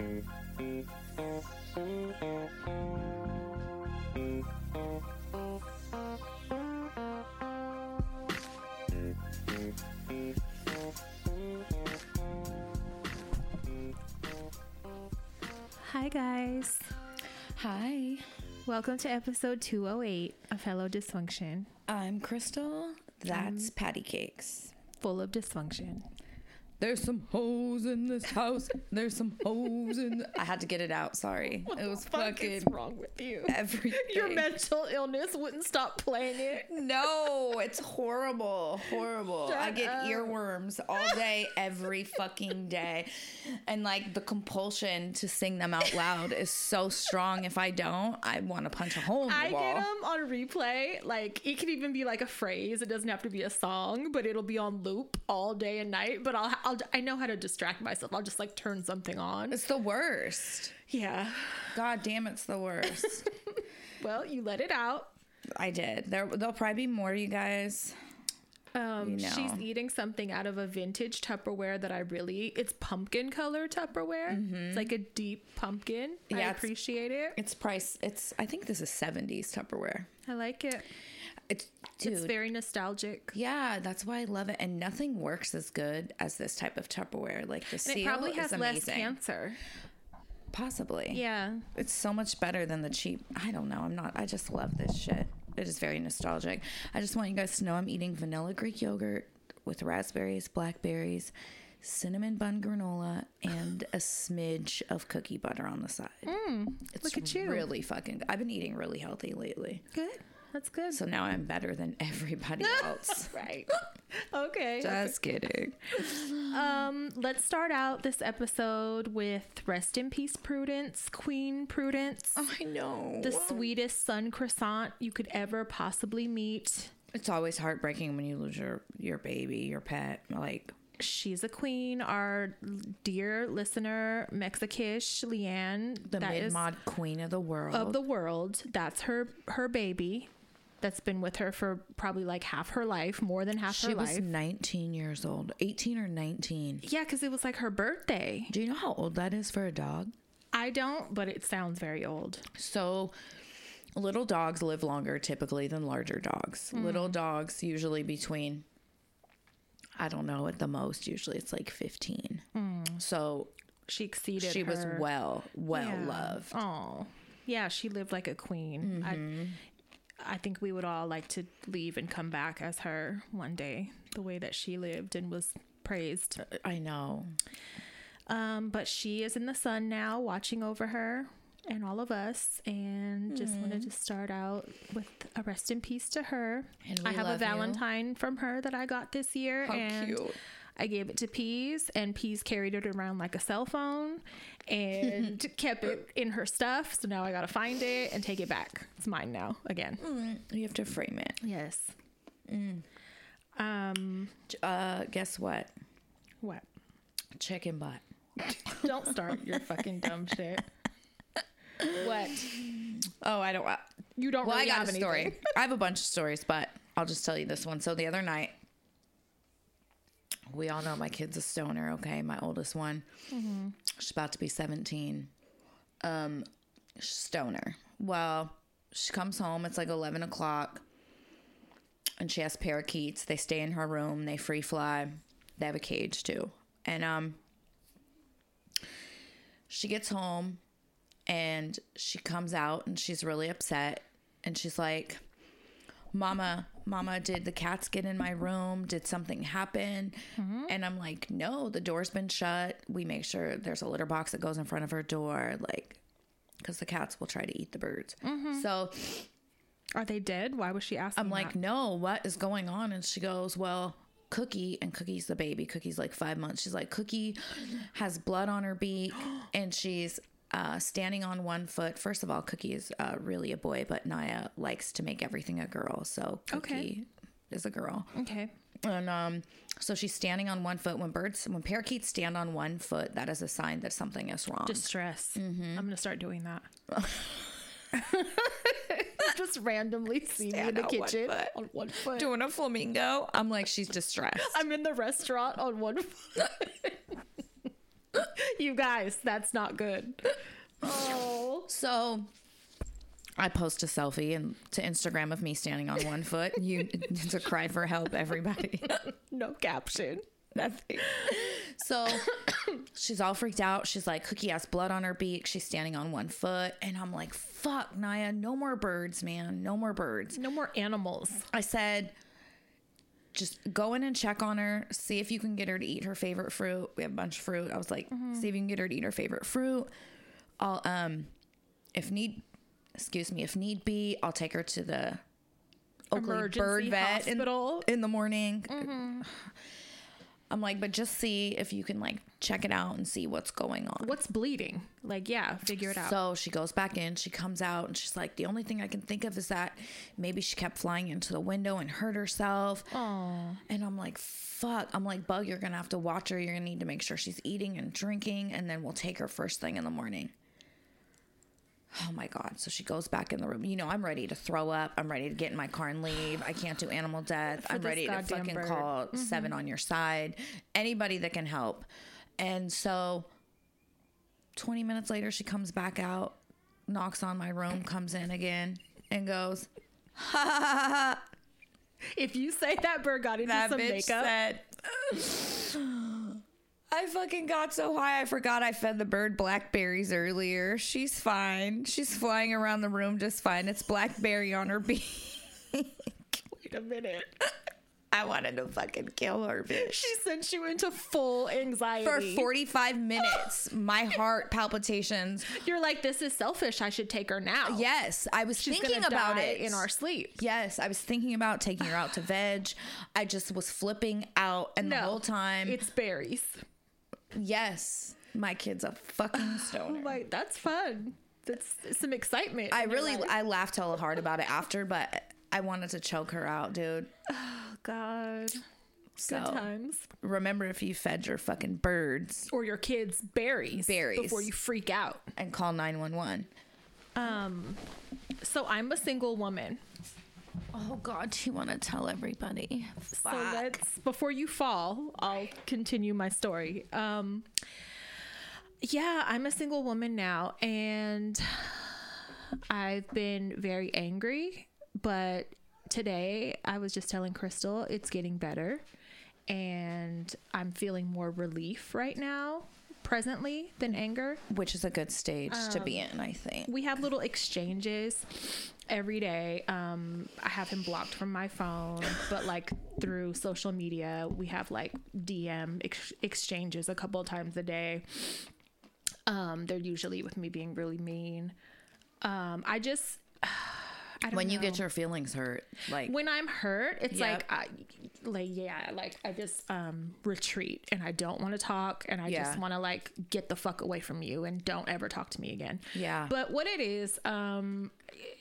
Hi, guys. Hi, Welcome to episode 208 of Hello Dysfunction, I'm Crystal. That's Patty Cakes. full of dysfunction. There's some hoes in this house. There's some hoes in. The- I had to get it out. Sorry, it was fucking wrong with you? everything. Your mental illness wouldn't stop playing it. no, it's horrible, horrible. I get up. earworms all day, every fucking day, and like the compulsion to sing them out loud is so strong. If I don't, I want to punch a hole in the I wall. I get them on replay. Like, it can even be like a phrase. It doesn't have to be a song, but it'll be on loop all day and night. But I'll, I'll I know how to distract myself. I'll just like turn something on. It's the worst. Yeah. God damn, it's the worst. Well, you let it out. I did. There, there'll probably be more, you guys. Um, You know. she's eating something out of a vintage Tupperware that I really. It's pumpkin color Tupperware. It's like a deep pumpkin. I Mm-hmm. Yeah, it's- appreciate it. It's price. It's. I think this is seventies Tupperware. I like it. It's dude. It's very nostalgic. yeah, that's why I love it. And nothing works as good as this type of Tupperware. Like the And seal it probably has less cancer. Possibly. Yeah. It's so much better than the cheap. I don't know. I'm not. I just love this shit. It is very nostalgic. I just want you guys to know I'm eating vanilla Greek yogurt with raspberries, blackberries, cinnamon bun granola, and a smidge of cookie butter on the side. it's Mm, look at you. Really fucking. good. I've been eating really healthy lately. Good. That's good. So now I'm better than everybody else. right. Okay. Just kidding. Um, let's start out this episode with rest in peace, Prudence, Queen Prudence. I know. The sweetest sun croissant you could ever possibly meet. It's always heartbreaking when you lose your your baby, your pet. Like She's a queen. Our dear listener, Mexikish Leanne, the mid mod queen of the world. of the world. That's her her baby. That's been with her for probably like half her life, more than half she her was 19 years old, 18 or 19. Yeah, because it was like her birthday. Do you know how old that is for a dog? I don't, but it sounds very old. So, little dogs live longer typically than larger dogs. Hmm. Little dogs usually between, I don't know, at the most, usually it's like 15. So, She exceeded. she was Hmm. well, well Yeah. loved. Oh, yeah, she lived like a queen. Mm-hmm. I, I think we would all like to leave and come back as her one day, the way that she lived and was praised. I know. Um, but she is in the sun now, watching over her and all of us. And just Mm-hmm. wanted to start out with a rest in peace to her. And I have a love you. Valentine from her that I got this year, How and cute. I gave it to Peas, and Peas carried it around like a cell phone and kept it in her stuff. So now I gotta find it and take it back. It's mine now again. You have to frame it. Yes. Mm. Um. Uh, guess what? What? Chicken butt. Don't start your fucking dumb shit. What? Oh, I don't. Uh, You don't well, really I got have a anything. story. I have a bunch of stories, but I'll just tell you this one. So the other night, we all know my kid's a stoner. Okay, my oldest one. She's about to be seventeen. Um, stoner. Well, she comes home. It's like eleven o'clock, and she has parakeets. They stay in her room. They free fly. They have a cage too, and um. She gets home and she comes out and she's really upset and she's like mama mama did the cats get in my room? Did something happen? Mm-hmm. And i'm like no the door's been shut. We make sure there's a litter box that goes in front of her door like because the cats will try to eat the birds. Mm-hmm. So Are they dead? Why was she asking? i'm like that? no what is going on? And she goes well cookie and cookie's the baby. Cookie's like five months. She's like cookie has blood on her beak and she's uh, standing on one foot first of all cookie is uh, really a boy but naya likes to make everything a girl so cookie Okay. is a girl okay. and um so she's standing on one foot when birds when parakeets stand on one foot that is a sign that something is wrong Distress. Mm-hmm. I'm gonna start doing that. Just randomly see me in the on one kitchen foot. on one foot. doing a flamingo i'm like she's distressed I'm in the restaurant on one foot. You guys, that's not good. Oh. So I post a selfie and to Instagram of me standing on one foot. You it's a cry for help, everybody. No caption. Nothing. So she's all freaked out. She's like, Cookie has blood on her beak. She's standing on one foot. And I'm like, fuck, Naya, no more birds, man. No more birds. No more animals. I said, just go in and check on her. See if you can get her to eat her favorite fruit. We have a bunch of fruit. I was like, see if you can get her to eat her favorite fruit. I'll, um, if need, excuse me, if need be, I'll take her to the Oakley Emergency Bird Vet in, hospital. in the morning. I'm like, but just see if you can like check it out and see what's going on. What's bleeding? Like, yeah, figure it out. So she goes back in, she comes out, and she's like, The only thing I can think of is that maybe she kept flying into the window and hurt herself. oh, And I'm like, Fuck. I'm like, Bug, you're going to have to watch her. You're going to need to make sure she's eating and drinking, and then we'll take her first thing in the morning. Oh my God. So she goes back in the room. You know, I'm ready to throw up. I'm ready to get in my car and leave. I can't do animal death. I'm ready to fucking bird. call mm-hmm. seven on your side. Anybody that can help. And so 20 minutes later, she comes back out, knocks on my room, comes in again, and goes, if you say that bird got into That some bitch makeup, said, I fucking got so high I forgot I fed the bird blackberries earlier. She's fine. She's flying around the room just fine. It's blackberry on her beak. wait a minute. I wanted to fucking kill her, bitch. She sent you into full anxiety. For 45 minutes, my heart palpitations. You're like, this is selfish. I should take her now. Yes, I was She's thinking about it in our sleep. Yes, I was thinking about taking her out to veg. I just was flipping out, and the whole time, It's berries. Yes, my kid's a fucking stoner. Like, that's fun. That's some excitement. I really. I laughed hella hard about it after, but I wanted to choke her out, dude. Oh, God. So Good times. remember, if you fed your fucking birds Or your kids berries. Berries. Before you freak out. and call nine one one. Um, so I'm a single woman. Oh God, do you want to tell everybody? So let's before you fall, I'll continue my story. Um yeah, I'm a single woman now and I've been very angry, but today I was just telling Crystal it's getting better and I'm feeling more relief right now presently than anger. Which is a good stage to be in, I think. we have little exchanges every day. Um, I have him blocked from my phone, but like through social media, we have like DM ex- exchanges a couple times a day. Um, they're usually with me being really mean. Um, I just, I When you get your feelings hurt, like when I'm hurt, it's Yep. like I like yeah, like I just um retreat and I don't want to talk and I Yeah. just want to like get the fuck away from you and don't ever talk to me again. Yeah. But what it is um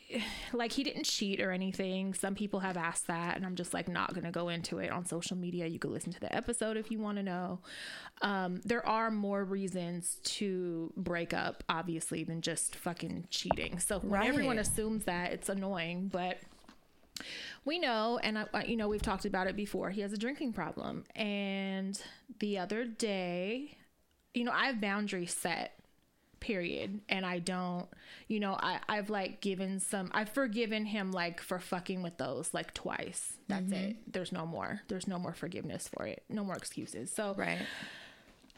like he didn't cheat or anything. Some people have asked that and I'm just like not going to go into it on social media. You could listen to the episode if you want to know. Um there are more reasons to break up obviously than just fucking cheating. So when Right. everyone assumes that it's annoying, but we know, and I, I- you know, we've talked about it before. He has a drinking problem, and the other day, you know, I have boundaries set, period, and I don't, you know, I I've like given some, I've forgiven him like for fucking with those like twice. That's it. There's no more. There's no more forgiveness for it. No more excuses. So right.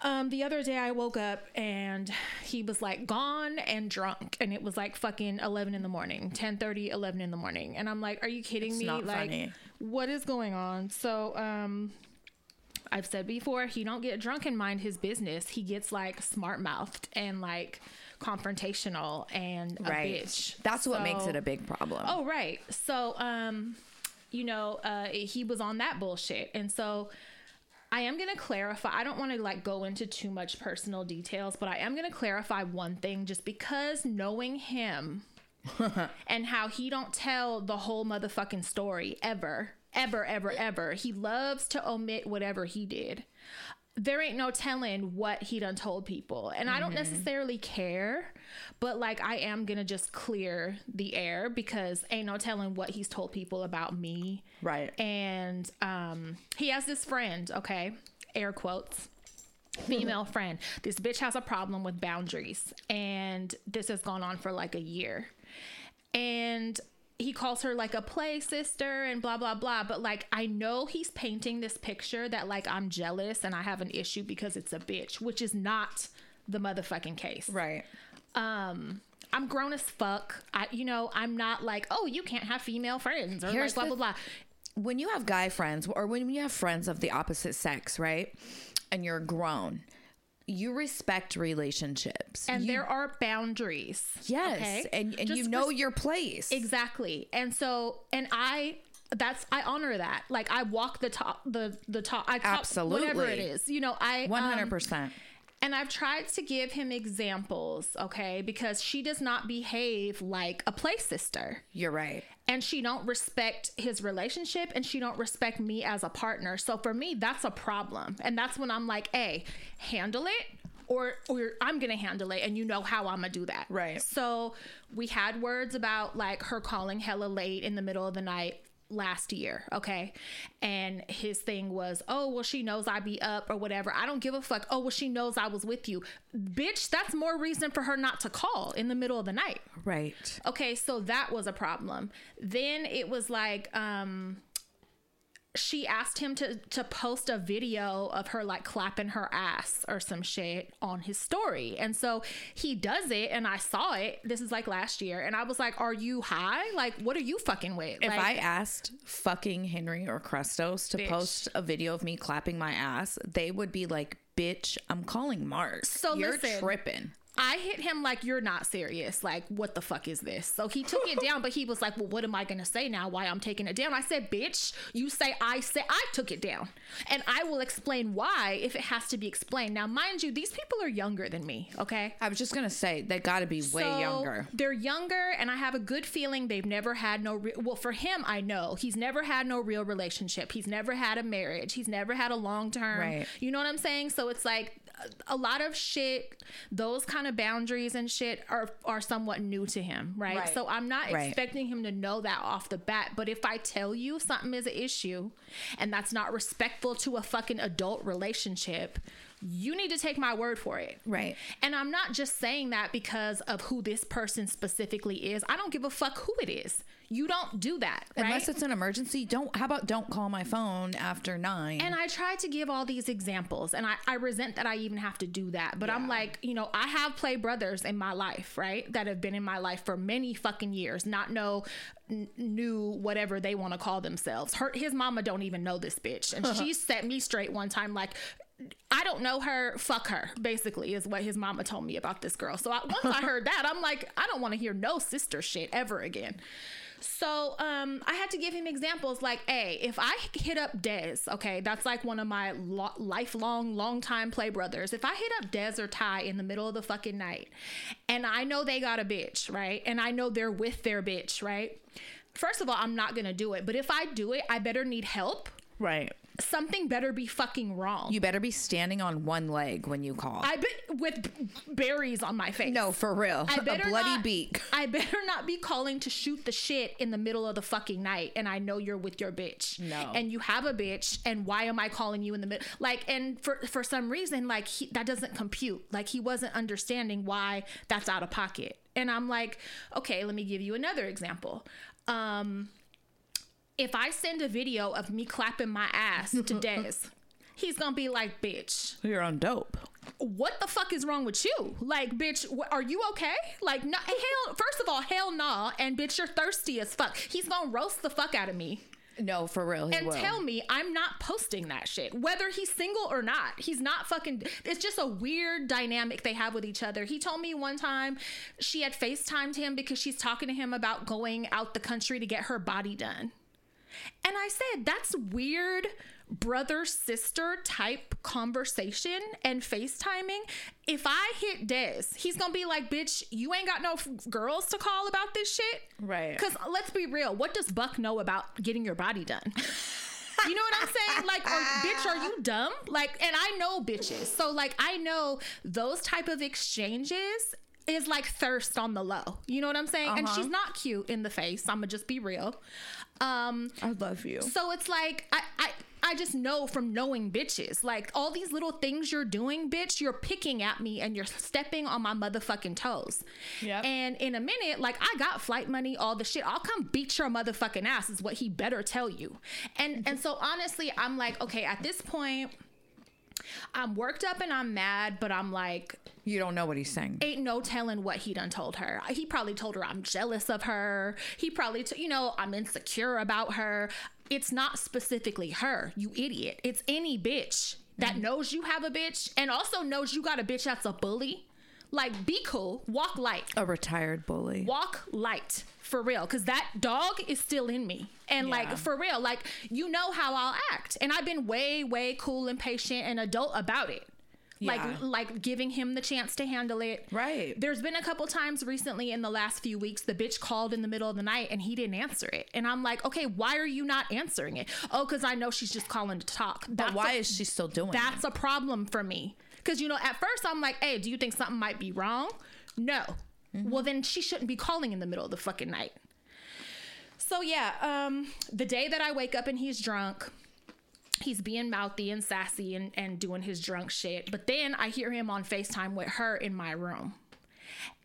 um, the other day I woke up and he was like gone and drunk, and it was like fucking eleven in the morning, 10, 30, 11 in the morning, and I'm like, are you kidding me? not like, funny. what is going on? So, um, I've said before, he don't get drunk and mind his business. He gets like smart mouthed and like confrontational and a Right. bitch. That's what makes it a big problem. Oh, right. So, um, you know, uh, he was on that bullshit. And so I am going to clarify. I don't want to like go into too much personal details, but I am going to clarify one thing just because knowing him and how he don't tell the whole motherfucking story ever, ever, ever, ever. He loves to omit whatever he did. There ain't no telling what he done told people. And I don't necessarily care, but like I am gonna just clear the air because ain't no telling what he's told people about me. Right. And um he has this friend, okay, air quotes. female friend. This bitch has a problem with boundaries, and this has gone on for like a year. And he calls her like a play sister and blah blah blah but like i know he's painting this picture that like i'm jealous and i have an issue because it's a bitch which is not the motherfucking case Right. um i'm grown as fuck i you know i'm not like oh you can't have female friends or Here's like blah blah blah when you have guy friends or when you have friends of the opposite sex, right? And you're grown, you respect relationships. and You- there are boundaries yes, okay? and and you know res- your place. Exactly. And so and I that's I honor that. Like I walk the top the the top I top whatever it is. You know, I um, hundred percent. And I've tried to give him examples, okay? Because she does not behave like a play sister. You're right. And she don't respect his relationship and she don't respect me as a partner. So for me, that's a problem. And that's when I'm like, hey, handle it or or I'm gonna handle it and you know how I'm gonna do that. Right. So we had words about like her calling hella late in the middle of the night last year, okay? And his thing was, "Oh, well she knows I be up or whatever. I don't give a fuck. Oh, well she knows I was with you." Bitch, that's more reason for her not to call in the middle of the night. Right. Okay, so that was a problem. Then it was like um she asked him to to post a video of her like clapping her ass or some shit on his story. And so he does it and I saw it. This is like last year and I was like, "Are you high? Like what are you fucking with?" If like, I asked fucking Henry or Crestos to Bitch. post a video of me clapping my ass, they would be like, "Bitch, I'm calling Mark. So you're listen. tripping." I hit him like you're not serious. Like what the fuck is this? So he took it down, but he was like, "Well, what am I going to say now? Why I'm taking it down?" I said, "Bitch, you say I said I took it down, and I will explain why if it has to be explained." Now, mind you, these people are younger than me. Okay. I was just gonna say they got to be way So, younger. They're younger, and I have a good feeling they've never had no. Re- well, for him, I know he's never had no real relationship. He's never had a marriage. He's never had a long term. Right. You know what I'm saying? So it's like a- lot of shit. Those kind of boundaries and shit are are somewhat new to him, right? Right. So I'm not Right. expecting him to know that off the bat. But if I tell you something is an issue, and that's not respectful to a fucking adult relationship. You need to take my word for it. Right. And I'm not just saying that because of who this person specifically is. I don't give a fuck who it is. You don't do that, right? Unless it's an emergency, don't. How about don't call my phone after nine? and I try to give all these examples, and I, I resent that I even have to do that. But I'm like, you know, I have play brothers in my life, right? That have been in my life for many fucking years, not know, n- knew whatever they want to call themselves. Her, his mama don't even know this bitch, and she set me straight one time, like. I don't know her. Fuck her. Basically, is what his mama told me about this girl. So I, once I heard that, I'm like, I don't want to hear no sister shit ever again. So um, I had to give him examples like, hey, if I hit up Dez, okay, that's like one of my lo- lifelong, long time play brothers. If I hit up Dez or Ty in the middle of the fucking night, and I know they got a bitch, right, and I know they're with their bitch, right. First of all, I'm not gonna do it, but if I do it, I better need help. right. Something better be fucking wrong. You better be standing on one leg when you call. I bet with b- berries on my face. no, for real. I a better bloody not, beak. I better not be calling to shoot the shit in the middle of the fucking night, and I know you're with your bitch. No. and you have a bitch, and why am I calling you in the middle? Like, and for for some reason, like he, that doesn't compute. Like he wasn't understanding why that's out of pocket. And I'm like, okay, let me give you another example. Um, if I send a video of me clapping my ass to Dez, he's gonna be like, bitch You're on dope. what the fuck is wrong with you? Like, bitch, wh- are you okay? Like, no, hell, first of all, hell nah. And bitch, you're thirsty as fuck. He's gonna roast the fuck out of me No, for real. He and will. tell me I'm not posting that shit, whether he's single or not. He's not fucking. It's just a weird dynamic they have with each other. He told me one time she had FaceTimed him because she's talking to him about going out the country to get her body done. And I said, that's weird brother sister type conversation and FaceTiming. If I hit Dez, he's gonna be like, bitch, you ain't got no f- girls to call about this shit. Right. Because let's be real, what does Buck know about getting your body done? You know what I'm saying? Like, bitch, are you dumb? Like, and I know bitches. So, like, I know those type of exchanges is like thirst on the low. You know what I'm saying? And Uh-huh. she's not cute in the face. I'm gonna just be real. Um, I love you. so it's like I, I I just know from knowing bitches. Like all these little things you're doing, bitch, you're picking at me and you're stepping on my motherfucking toes. Yep. And in a minute, like I got flight money, all the shit. I'll come beat your motherfucking ass is what he better tell you. And and so honestly, I'm like, okay, at this point, I'm worked up and I'm mad, but I'm like, You don't know what he's saying. ain't no telling what he done told her. He probably told her I'm jealous of her. He probably, t- you know, I'm insecure about her. It's not specifically her, you idiot. It's any bitch that mm. knows you have a bitch and also knows you got a bitch that's a bully. Like, be cool, walk light, A retired bully. walk light for real, because that dog is still in me. And Yeah. like, for real, like, you know how I'll act. And I've been way, way cool and patient and adult about it. Yeah. Like, like giving him the chance to handle it. Right. There's been a couple times recently in the last few weeks, the bitch called in the middle of the night and he didn't answer it. And I'm like, okay, why are you not answering it? Oh, because I know she's just calling to talk. But why a- is she still doing that's a problem for me. Because, you know, at first I'm like, hey, do you think something might be wrong? No. Well, then she shouldn't be calling in the middle of the fucking night. So, yeah, um, the day that I wake up and he's drunk, he's being mouthy and sassy and, and doing his drunk shit. But then I hear him on FaceTime with her in my room.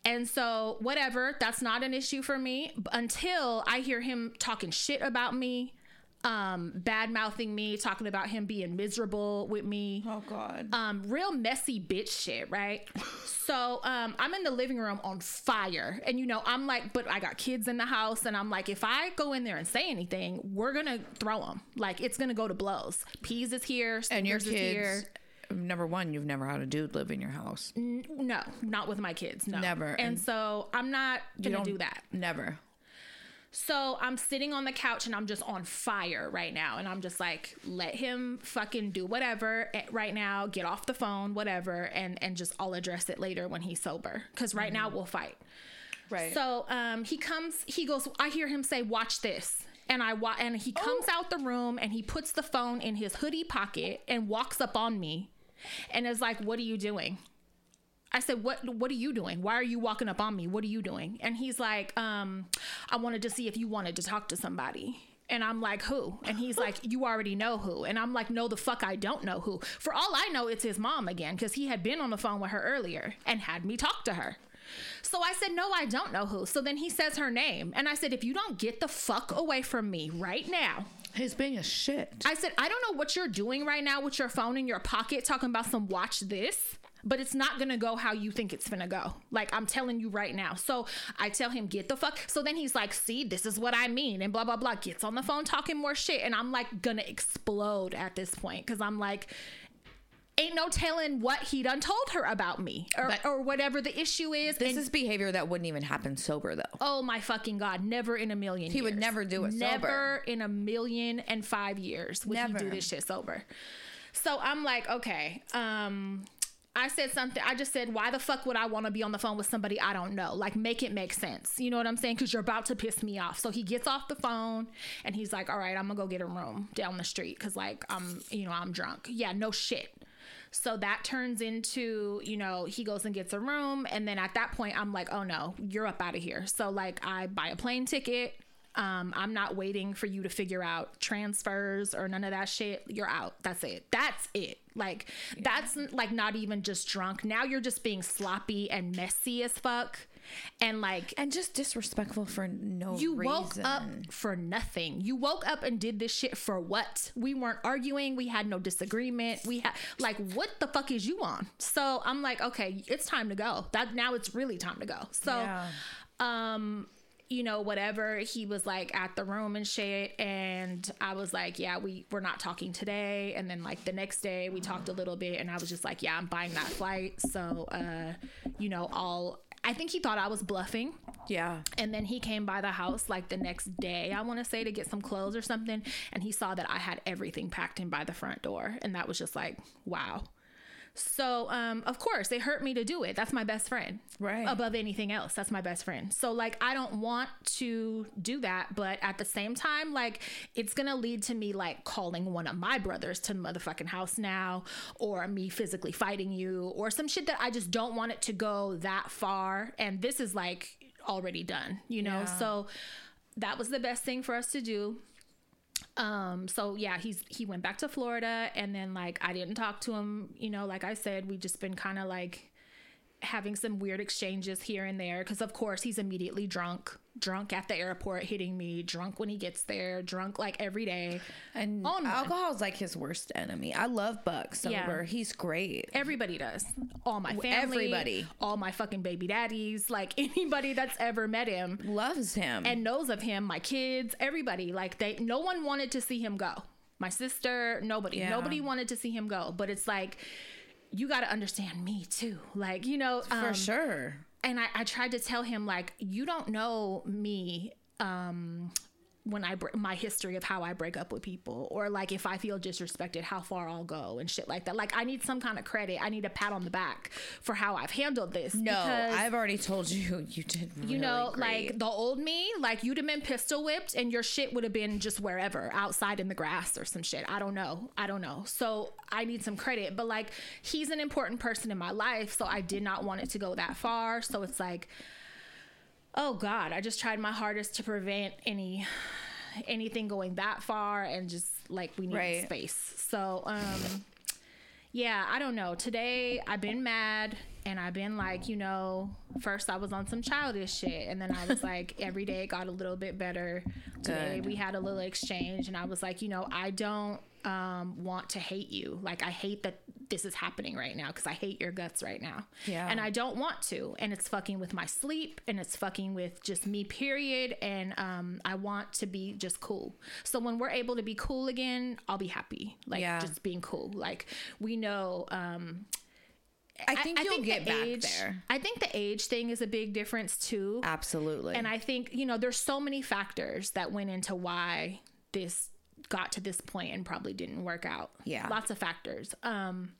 And so, whatever, that's not an issue for me until I hear him talking shit about me, um, bad mouthing me, talking about him being miserable with me. Oh God. Um, real messy bitch shit, right? So um, I'm in the living room on fire, and you know I'm like, but I got kids in the house, and I'm like, if I go in there and say anything, we're gonna throw them. Like it's gonna go to blows. Peas is here, and your is here. Number one, you've never had a dude live in your house. No, not with my kids. No, Never. And, And so I'm not gonna don't- do that. Never. So I'm sitting on the couch and I'm just on fire right now. And I'm just like, let him fucking do whatever eh, right now, get off the phone, whatever, and and just I'll address it later when he's sober. Cause right now we'll fight. Right. So um he comes, he goes, I hear him say, Watch this. And I wa- and he comes out the room and he puts the phone in his hoodie pocket and walks up on me and is like, What are you doing? I said, "What? What are you doing? Why are you walking up on me? What are you doing?" And he's like, um, "I wanted to see if you wanted to talk to somebody." And I'm like, "Who?" And he's like, "You already know who." And I'm like, "No, the fuck, I don't know who." For all I know, it's his mom again because he had been on the phone with her earlier and had me talk to her. So I said, "No, I don't know who." So then he says her name, and I said, "If you don't get the fuck away from me right now." He's being a shit. I said, I don't know what you're doing right now with your phone in your pocket talking about some watch this, but it's not gonna go how you think it's gonna go. Like, I'm telling you right now. So I tell him, get the fuck. So then he's like, see, this is what I mean, and blah, blah, blah. Gets on the phone talking more shit. And I'm like, gonna explode at this point. Cause I'm like, ain't no telling what he done told her about me or, But- or whatever the issue is. This And- is behavior that wouldn't even happen sober though. Oh my fucking god! Never in a million. He would never do it sober. Never sober. in a million and five years would he do this shit sober. So I'm like, okay. Um, I said something. I just said, why the fuck would I want to be on the phone with somebody I don't know? Like, make it make sense. You know what I'm saying? Because you're about to piss me off. So he gets off the phone and he's like, all right, I'm gonna go get a room down the street because like I'm, you know, I'm drunk. Yeah, no shit. So that turns into, you know, he goes and gets a room. And then at that point, I'm like, oh no, you're up out of here. So, like, I buy a plane ticket. Um, I'm not waiting for you to figure out transfers or none of that shit. You're out. That's it. That's it. Like, that's like not even just drunk. Now you're just being sloppy and messy as fuck. And like, And just disrespectful for no you reason. woke up for nothing. You woke up and did this shit for what? We weren't arguing. We had no disagreement. We had like, what the fuck is you on? So I'm like, okay, it's time to go. That now it's really time to go. So, Yeah. um, you know, whatever. He was like at the room and shit, and I was like, yeah, we we're not talking today. And then like the next day, we talked a little bit, and I was just like, yeah, I'm buying that flight. So, uh, you know, I'll. I think he thought I was bluffing. Yeah. And then he came by the house like the next day, I want to say, to get some clothes or something. And he saw that I had everything packed in by the front door. And that was just like, wow. So, um, of course, it hurt me to do it. That's my best friend. Right. Above anything else. That's my best friend. So, like, I don't want to do that. But at the same time, like, it's going to lead to me, like, calling one of my brothers to the motherfucking house now, or me physically fighting you, or some shit that I just don't want it to go that far. And this is, like, already done, you know? Yeah. So, that was the best thing for us to do Um, so yeah, he's he went back to Florida and then like I didn't talk to him, you know, like I said, we just been kind of like having some weird exchanges here and there because of course he's immediately drunk drunk at the airport hitting me drunk when he gets there drunk like every day And On alcohol is like his worst enemy. I love Buck sober. Yeah. He's great. everybody does all my family everybody. all my fucking baby daddies like anybody that's ever met him Loves him. and knows of him my kids everybody like they no one wanted to see him go my sister nobody Yeah. nobody wanted to see him go but it's like you got to understand me too like you know for um, sure. And I, I tried to tell him like you don't know me um when I br- my history of how I break up with people or like if I feel disrespected how far I'll go and shit like that. Like I need some kind of credit. I need a pat on the back for how I've handled this No, because, I've already told you you did really you know great. like the old me like you'd have been pistol whipped and your shit would have been just wherever outside in the grass or some shit. I don't know. I don't know. So I need some credit. But like he's an important person in my life so I did not want it to go that far. So it's like oh god i just tried my hardest to prevent any anything going that far and just like we need Right. space. So um yeah i don't know. Today i've been mad and i've been like you know first i was on some childish shit. And then i was like every day it got a little bit better. Today Good. we had a little exchange and i was like you know i don't um want to hate you. Like i hate that this is happening right now because i hate your guts right now. Yeah. and i don't want to. And it's fucking with my sleep and it's fucking with just me period. And um i want to be just cool. So when we're able to be cool again i'll be happy. Like Yeah. just being cool. Like we know um I think you'll get the back age, there. i think the age thing is a big difference too Absolutely. and I think, you know, there's so many factors that went into why this got to this point and probably didn't work out. Yeah. Lots of factors. Um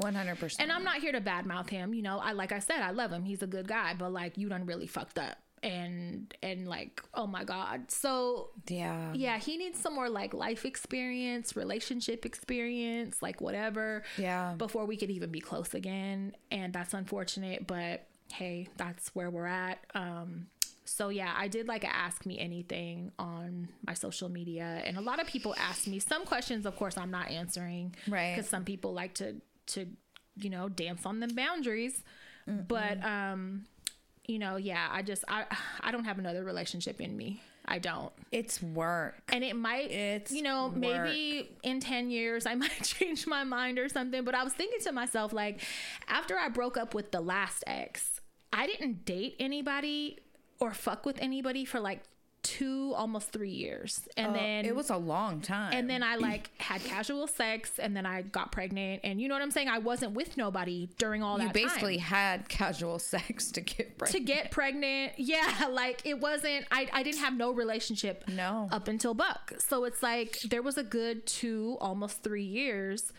100%. and I'm not here to badmouth him, you know. I like I said, I love him. He's a good guy, but like you done really fucked up. And and like, oh my God. So yeah. yeah, he needs some more like life experience, relationship experience, like whatever. Yeah. Before we could even be close again. And that's unfortunate, but hey, that's where we're at. Um so yeah, I did like ask me anything on my social media and a lot of people asked me some questions of course I'm not answering Right. cuz some people like to to you know, dance on the boundaries. But um you know, yeah, I just I I don't have another relationship in me. I don't. It's work. And it might It's you know, work. maybe in 10 years I might change my mind or something, but I was thinking to myself like after I broke up with the last ex, I didn't date anybody or fuck with anybody for like 2 almost 3 years. And then Uh, it was a long time. and then I like had casual sex and then I got pregnant and you know what I'm saying? I wasn't with nobody during all you that you basically time had casual sex to get pregnant. to get pregnant. Yeah, like it wasn't. I I didn't have no relationship. No. Up until Buck, so it's like there was a good two, almost three years.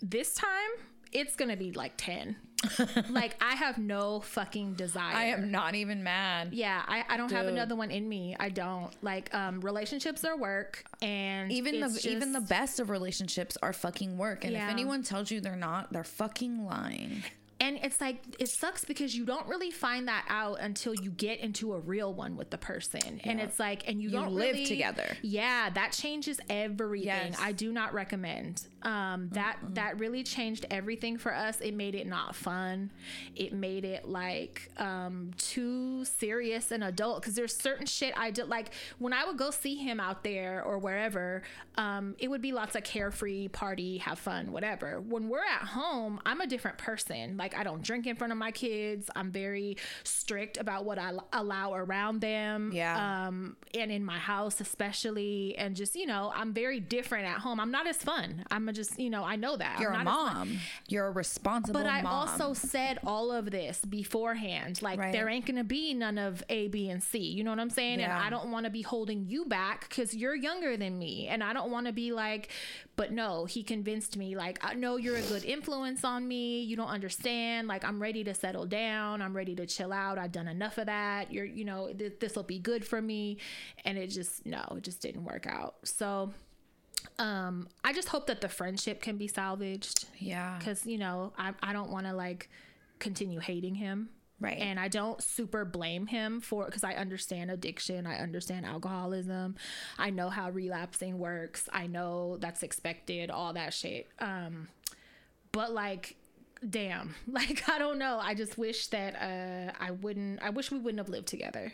This time, it's gonna be like ten. like I have no fucking desire. I am not even mad. Yeah, I, I don't have another one in me. I don't like um relationships are work and Even the it's even the best of relationships are fucking work. And Yeah. if anyone tells you they're not, they're fucking lying. and it's like it sucks because you don't really find that out until you get into a real one with the person and it's like and you, You don't live really- together. yeah that changes everything Yes. i do not recommend um that that really changed everything for us. It made it not fun. It made it like um too serious and adult because there's certain shit i did like when i would go see him out there or wherever um it would be lots of carefree party have fun whatever. When we're at home i'm a different person. Like i don't drink in front of my kids. I'm very strict about what i l- allow around them Yeah. um and in my house especially. And just you know i'm very different at home. I'm not as fun. I'm a just you know i know that You're a not as fun. mom. You're a responsible But I mom. also said all of this beforehand. Like Right. there ain't gonna be none of A, B, and C. You know what I'm saying? And I don't want to be holding you back because you're younger than me, and I don't want to be like. But no, he convinced me. Like I know you're a good influence on me. You don't understand. Like I'm ready to settle down. I'm ready to chill out. I've done enough of that. You're, you know, th- this will be good for me. And it just no, it just didn't work out. So. Um, I just hope that the friendship can be salvaged yeah. because you know I, I don't want to like continue hating him Right. And I don't super blame him for because I understand addiction, I understand alcoholism, I know how relapsing works, I know that's expected, all that shit. Um, but like, damn, like I don't know. I just wish that uh, I wouldn't. I wish we wouldn't have lived together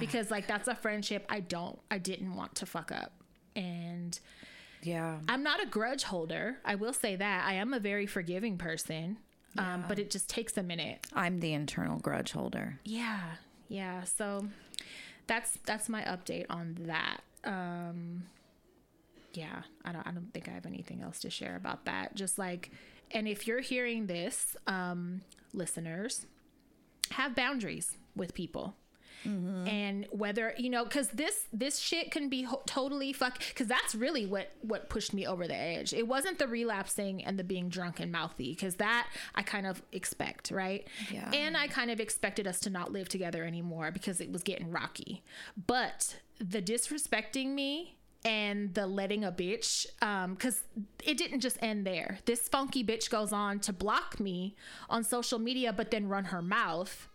because like that's a friendship I don't, I didn't want to fuck up, and. Yeah. I'm not a grudge holder. I will say that. I am a very forgiving person. Um, but it just takes a minute. I'm the internal grudge holder. Yeah. Yeah. So that's that's my update on that. Um yeah, I don't I don't think I have anything else to share about that. Just like and if you're hearing this, um listeners, have boundaries with people. And whether you know because this this shit can be ho- totally fuck because that's really what what pushed me over the edge. It wasn't the relapsing and the being drunk and mouthy because that i kind of expect right? Yeah. and i kind of expected us to not live together anymore because it was getting rocky. But the disrespecting me and the letting a bitch um because it didn't just end there. This funky bitch goes on to block me on social media but then run her mouth.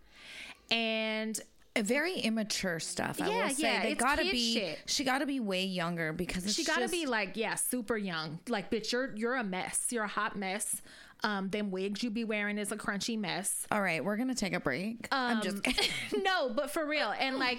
And very immature stuff. I Yeah, will say yeah, they gotta be. shit. She gotta be way younger because it's she got to just- be like yeah super young like bitch you're you're a mess you're a hot mess um them wigs you be wearing is a crunchy mess All right, we're gonna take a break. I'm just. Um, no but for real and like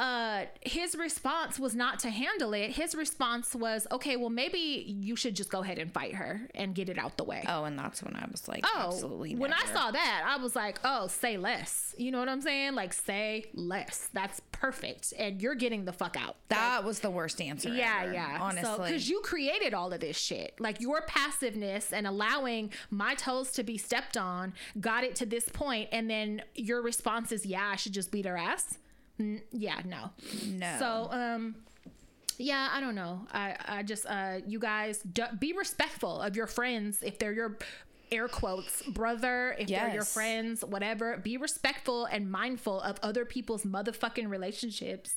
uh his response was not to handle it his response was okay well maybe you should just go ahead and fight her and get it out the way oh, and that's when I was like, Oh, absolutely. when I saw that, I was like, oh, say less. You know what I'm saying? Like, say less. That's perfect. And you're getting the fuck out. that was the worst answer. Yeah, ever, yeah. Honestly, because you created all of this shit. Like your passiveness and allowing my toes to be stepped on got it to this point, and then your response is, "Yeah, I should just beat her ass." Mm, yeah, no. no. So, um, yeah, I don't know. I, I just, uh, you guys, d- be respectful of your friends if they're your air quotes brother, if they're your friends, whatever. Be respectful and mindful of other people's motherfucking relationships,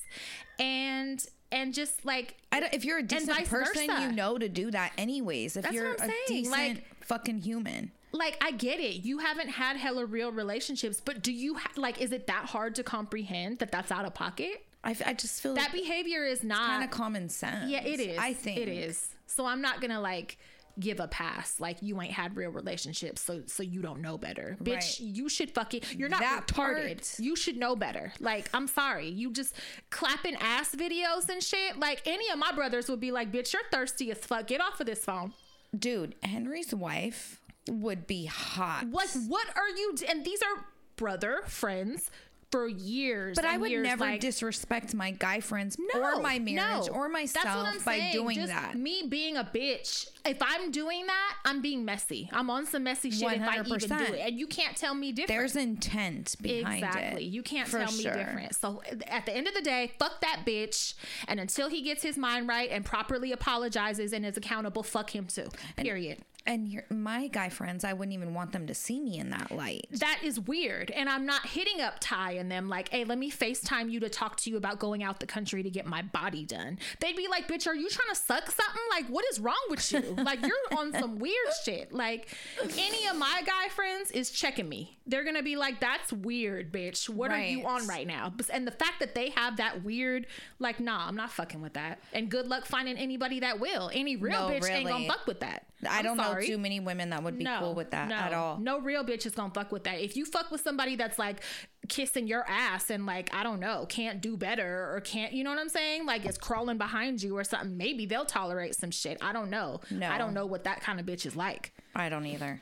and and just like I don't, if you're a decent person, versa. you know to do that anyways. If That's you're what I'm a decent like- fucking human. Like I get it. You haven't had hella real relationships, but do you ha- like? Is it that hard to comprehend that that's out of pocket? I, f- I just feel That behavior is not kind of common sense. Yeah, it is. I think it is. So I'm not gonna like give a pass. Like you ain't had real relationships, so so you don't know better, bitch. You should fucking. You're not That retarded. part- You should know better. Like I'm sorry, you just clapping ass videos and shit. Like any of my brothers would be like, bitch, you're thirsty as fuck. Get off of this phone. dude, Henry's wife would be hot. What what are you? d- And these are brother friends for years. But I would years, never like, disrespect my guy friends No, or my marriage no. or That's what myself I'm by saying. doing Just that. Me being a bitch. If I'm doing that, I'm being messy. I'm on some messy shit if I even do 100%. it. And you can't tell me different. There's intent behind exactly. it. Exactly. You can't tell me different. So at the end of the day, fuck that bitch. And until he gets his mind right and properly apologizes and is accountable, fuck him too. Period. And your, my guy friends, I wouldn't even want them to see me in that light. that is weird. And I'm not hitting up Ty and them like, hey, let me FaceTime you to talk to you about going out the country to get my body done. They'd be like, bitch, are you trying to suck something? Like, what is wrong with you? like, you're on some weird shit. Like, any of my guy friends is checking me. They're going to be like, that's weird, bitch. What are you on right now? And the fact that they have that weird, like, nah, I'm not fucking with that. And good luck finding anybody that will. Any real No, bitch ain't gonna fuck with that. I I'm don't sorry too many women that would be cool with that no. at all. No real bitch is gonna fuck with that. If you fuck with somebody that's like kissing your ass and like I don't know, can't do better or can't, you know what I'm saying? Like it's crawling behind you or something. Maybe they'll tolerate some shit. I don't know. No. I don't know what that kind of bitch is like. I don't either.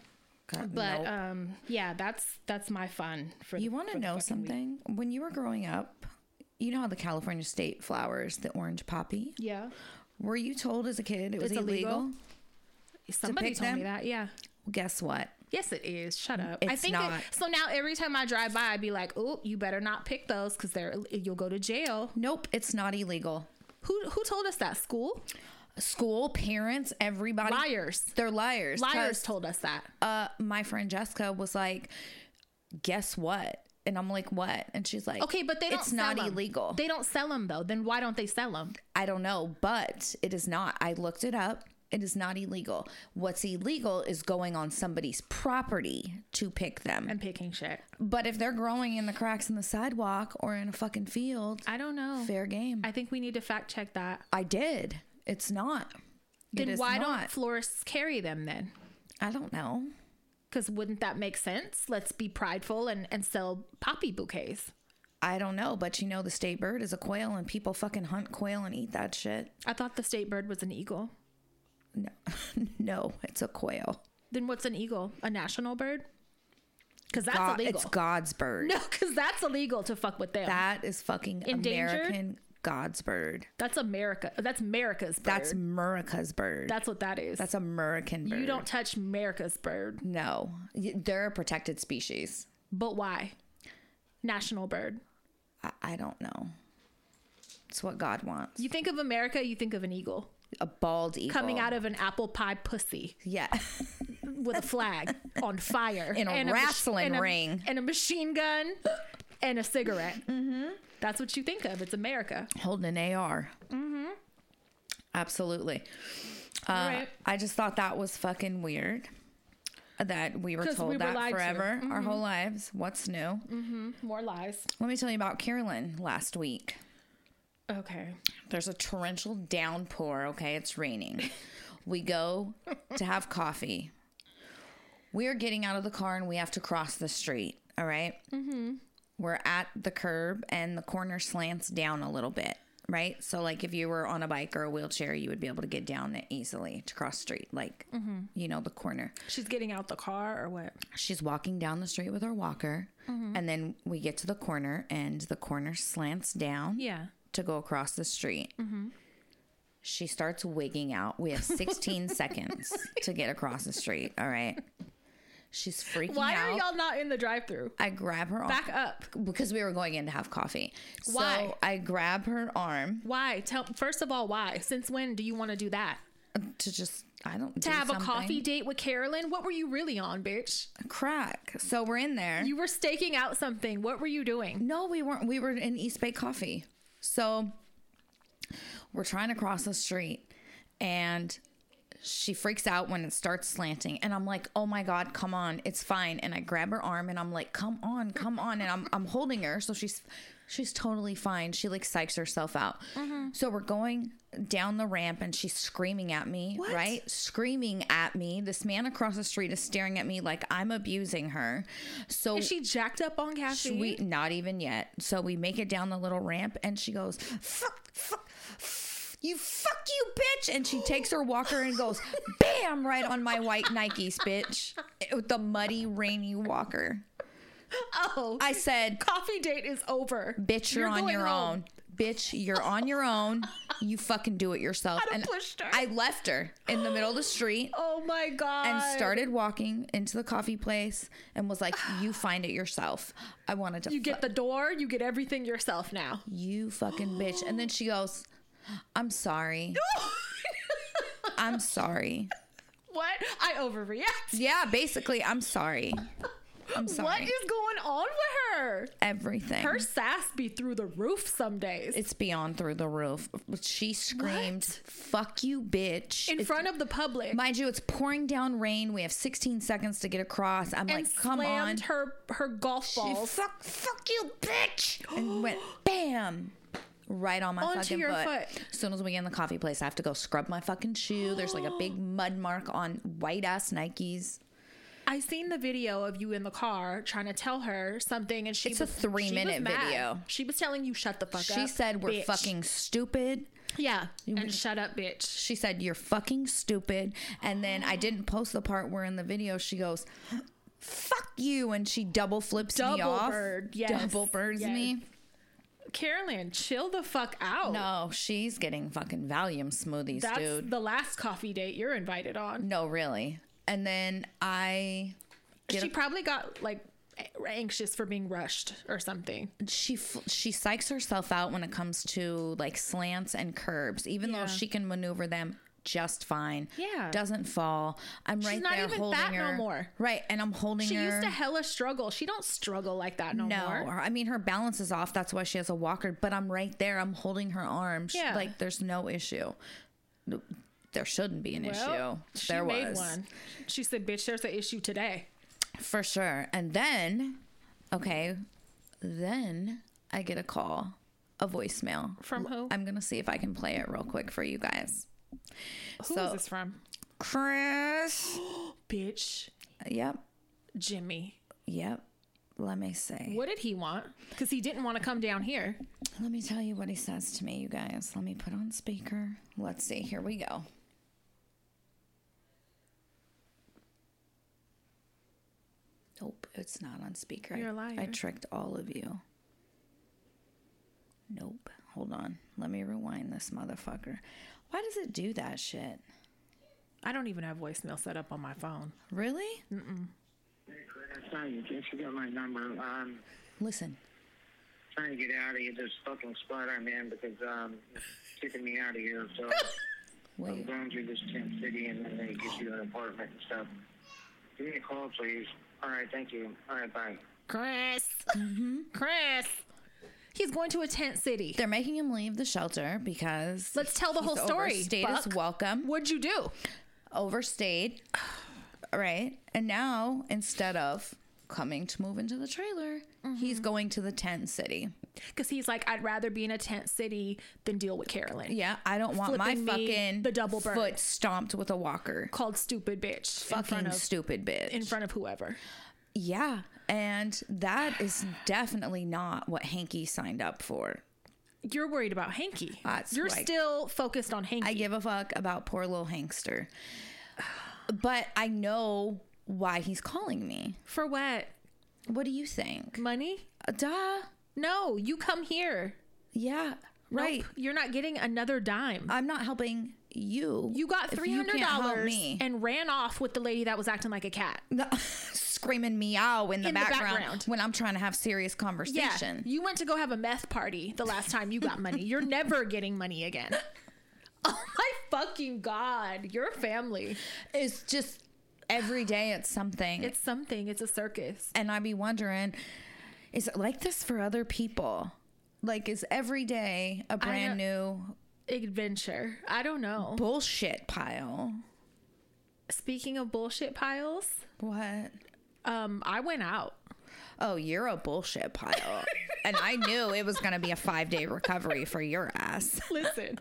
God, But nope. um, yeah, that's that's my fun. For you want to know fucking week. something? When you were growing up, you know how the California state flowers, the orange poppy? Yeah, Were you told as a kid it was It's illegal? illegal? Somebody told me that. Yeah. Guess what? Yes, it is. Shut up. I It's think not. It, so. Now every time I drive by, I'd be like, "Oh, you better not pick those because they're you'll go to jail." Nope, it's not illegal. Who who told us that? School School, parents, everybody. liars. They're liars. Liars told us that. Uh, my friend Jessica was like, "Guess what?" And I'm like, "What?" And she's like, Okay, but they don't. It's not 'em. illegal. They don't sell them though. Then why don't they sell them? I don't know, but it is not. I looked it up. It is not illegal. What's illegal is going on somebody's property to pick them. And picking shit. But if they're growing in the cracks in the sidewalk or in a fucking field, I don't know. fair game. I, think we need to fact check that. I did. It's not. Then it why not. don't florists carry them then? I don't know. Because wouldn't that make sense? Let's be prideful and, and sell poppy bouquets. I don't know, but you know the state bird is a quail and people fucking hunt quail and eat that shit. I thought the state bird was an eagle. No. no, it's a quail. Then what's an eagle? A national bird? Because that's God, illegal. it's God's bird. no, because that's illegal to fuck with them. That is fucking Endangered? American God's bird. that's America. That's America's bird. That's America's bird. that's what that is. That's American bird. you don't touch America's bird. No, they're a protected species. But why? National bird. I, I don't know. It's what God wants. You think of America, you think of an eagle a bald eagle coming out of an apple pie pussy Yeah, with a flag on fire In a and wrestling and a- ring. and a machine gun and a cigarette. Mm-hmm. That's what you think of. It's America. holding an AR. Mm-hmm. Absolutely. Uh, Right. I just thought that was fucking weird. That we were told we were that lied to. forever, our whole lives. What's new? More lies. Let me tell you about Carolyn last week. Okay. There's a torrential downpour. Okay, it's raining. We go to have coffee. We are getting out of the car and we have to cross the street. All right? Mm-hmm. We're at the curb and the corner slants down a little bit. Right? So, like, if you were on a bike or a wheelchair, you would be able to get down it easily to cross street. Like, you know, the corner. She's getting out the car or what? She's walking down the street with her walker. And then we get to the corner and the corner slants down Yeah. To go across the street. Mm-hmm. She starts wigging out. We have 16 seconds to get across the street. All right. She's freaking Why out. Why are y'all not in the drive-through? I grab her arm Back up. because we were going in to have coffee. Why? So I grab her arm Why? Tell first of all why. Since when do you want to do that? to just I don't To have a coffee date with Carolyn? What were you really on, bitch? crack. So we're in there. You were staking out something. What were you doing? No, we weren't. We were in East Bay Coffee. So we're trying to cross the street and she freaks out when it starts slanting. And I'm like, oh my God, come on. It's fine. And I grab her arm and I'm like, come on, come on. And I'm, I'm holding her. So she's, she's totally fine. She like psychs herself out. Mm-hmm. So we're going down the ramp and she's screaming at me, What? right? Screaming at me. This man across the street is staring at me like I'm abusing her. So Is she jacked up on caffeine? we not even yet. So we make it down the little ramp, and she goes, "Fuck, fuck, f- you, fuck you, bitch!" And she takes her walker and goes, "Bam!" right on my white Nikes, bitch, with the muddy, rainy walker. oh, I said, coffee date is over. "Bitch, you're, on your home. own." Bitch, you're on your own. You fucking do it yourself. Have and pushed her. I left her in the middle of the street Oh my god. and started walking into the coffee place and was like, "You find it yourself." I wanted to. You get the door, you get everything yourself now. you fucking bitch. And then she goes, I'm sorry. I'm sorry. what? I overreact. Yeah, basically, I'm sorry. I'm sorry. What is going on with her? Everything. Her sass be through the roof some days. it's beyond through the roof. She screamed, What? fuck you, bitch. in It's- front of the public. Mind you, it's pouring down rain. We have 16 seconds to get across. I'm and like, come on. her her golf ball. fuck, fuck you, bitch. And went bam. Right on my Onto fucking foot. foot. As soon as we get in the coffee place, I have to go scrub my fucking shoe. There's like a big mud mark on white ass Nikes. I seen the video of you in the car trying to tell her something, and she It's a three-minute she was mad. video. She was telling you shut the fuck up. She said we're bitch." fucking stupid. yeah, and shut up, bitch. She said you're fucking stupid. And then I didn't post the part where in the video she goes, "Fuck you," and she double flips me off. bird, yes, Double birds yes. me. Carolyn, chill the fuck out. No, she's getting fucking Valium smoothies, that's dude. the last coffee date you're invited on. No, really. And then I She probably got like anxious for being rushed or something. she she psychs herself out when it comes to like slants and curbs, even Yeah. though she can maneuver them just fine. Yeah. doesn't fall. I'm right not there even holding fat no her. more. Right, and I'm holding She her. used to hella struggle. She don't struggle like that no, no, more. I mean her balance is off. That's why she has a walker. But I'm right there. I'm holding her arm. She- Yeah. like there's no issue. There shouldn't be an Well, issue. there was one. She said, "Bitch, there's an issue today." for sure. And then, okay, then I get a call, a voicemail From who? I'm gonna see if I can play it real quick for you guys. Who is So- this from? Chris. Bitch, Yep. Jimmy. Yep. Let me see. What did he want? Because he didn't want to come down here. Let me tell you what he says to me, you guys. Let me put on speaker. Let's see. Here we go. Nope, it's not on speaker. You're a I- I liar. I tricked all of you. Nope. Hold on. Let me rewind this motherfucker. Why does it do that shit? I don't even have voicemail set up on my phone. Really? Mm mm. Hey, Chris, how you guess you got my number. Um, Listen. trying to get out of here, this fucking spot I'm in because um, it's kicking me out of here. So I'm Wait. going through this tent city and then they get you an apartment and stuff. Give me a call, please. All right, thank you. All right, bye. Chris. Mm-hmm. Chris. He's going to a tent city. They're making him leave the shelter because Let's tell the whole story. Overstayed his welcome. What'd you do? overstayed. Right. And now, instead of coming to move into the trailer, he's Mm-hmm. going to the tent city. Because he's like, I'd rather be in a tent city than deal with Carolyn. Yeah. I don't want my Flipping me fucking the double bird. foot stomped with a walker. Called stupid bitch. Fucking of stupid bitch. in front of whoever. yeah. And that is definitely not what Hanky signed up for. You're worried about Hanky. That's You're like- still focused on Hanky. I give a fuck about poor little Hankster. But I know why he's calling me. For what? What do you think? Money? Uh, Duh. No, you come here. Yeah. Right. Nope, you're not getting another dime. I'm not helping you. you got three hundred dollars and ran off with the lady that was acting like a cat. screaming meow in the, In the background, background. when I'm trying to have serious Yeah, conversation. you went to go have a meth party the last time you got money. You're never getting money again. Oh my fucking god, your family. is just every day it's something. It's something. It's a circus. and I'd be wondering, is it like this for other people? Like, is every day a brand new Adventure. I don't know. bullshit pile? Speaking of bullshit piles, What? um, I went out. Oh, you're a bullshit pile. and I knew it was going to be a five day recovery for your ass. Listen,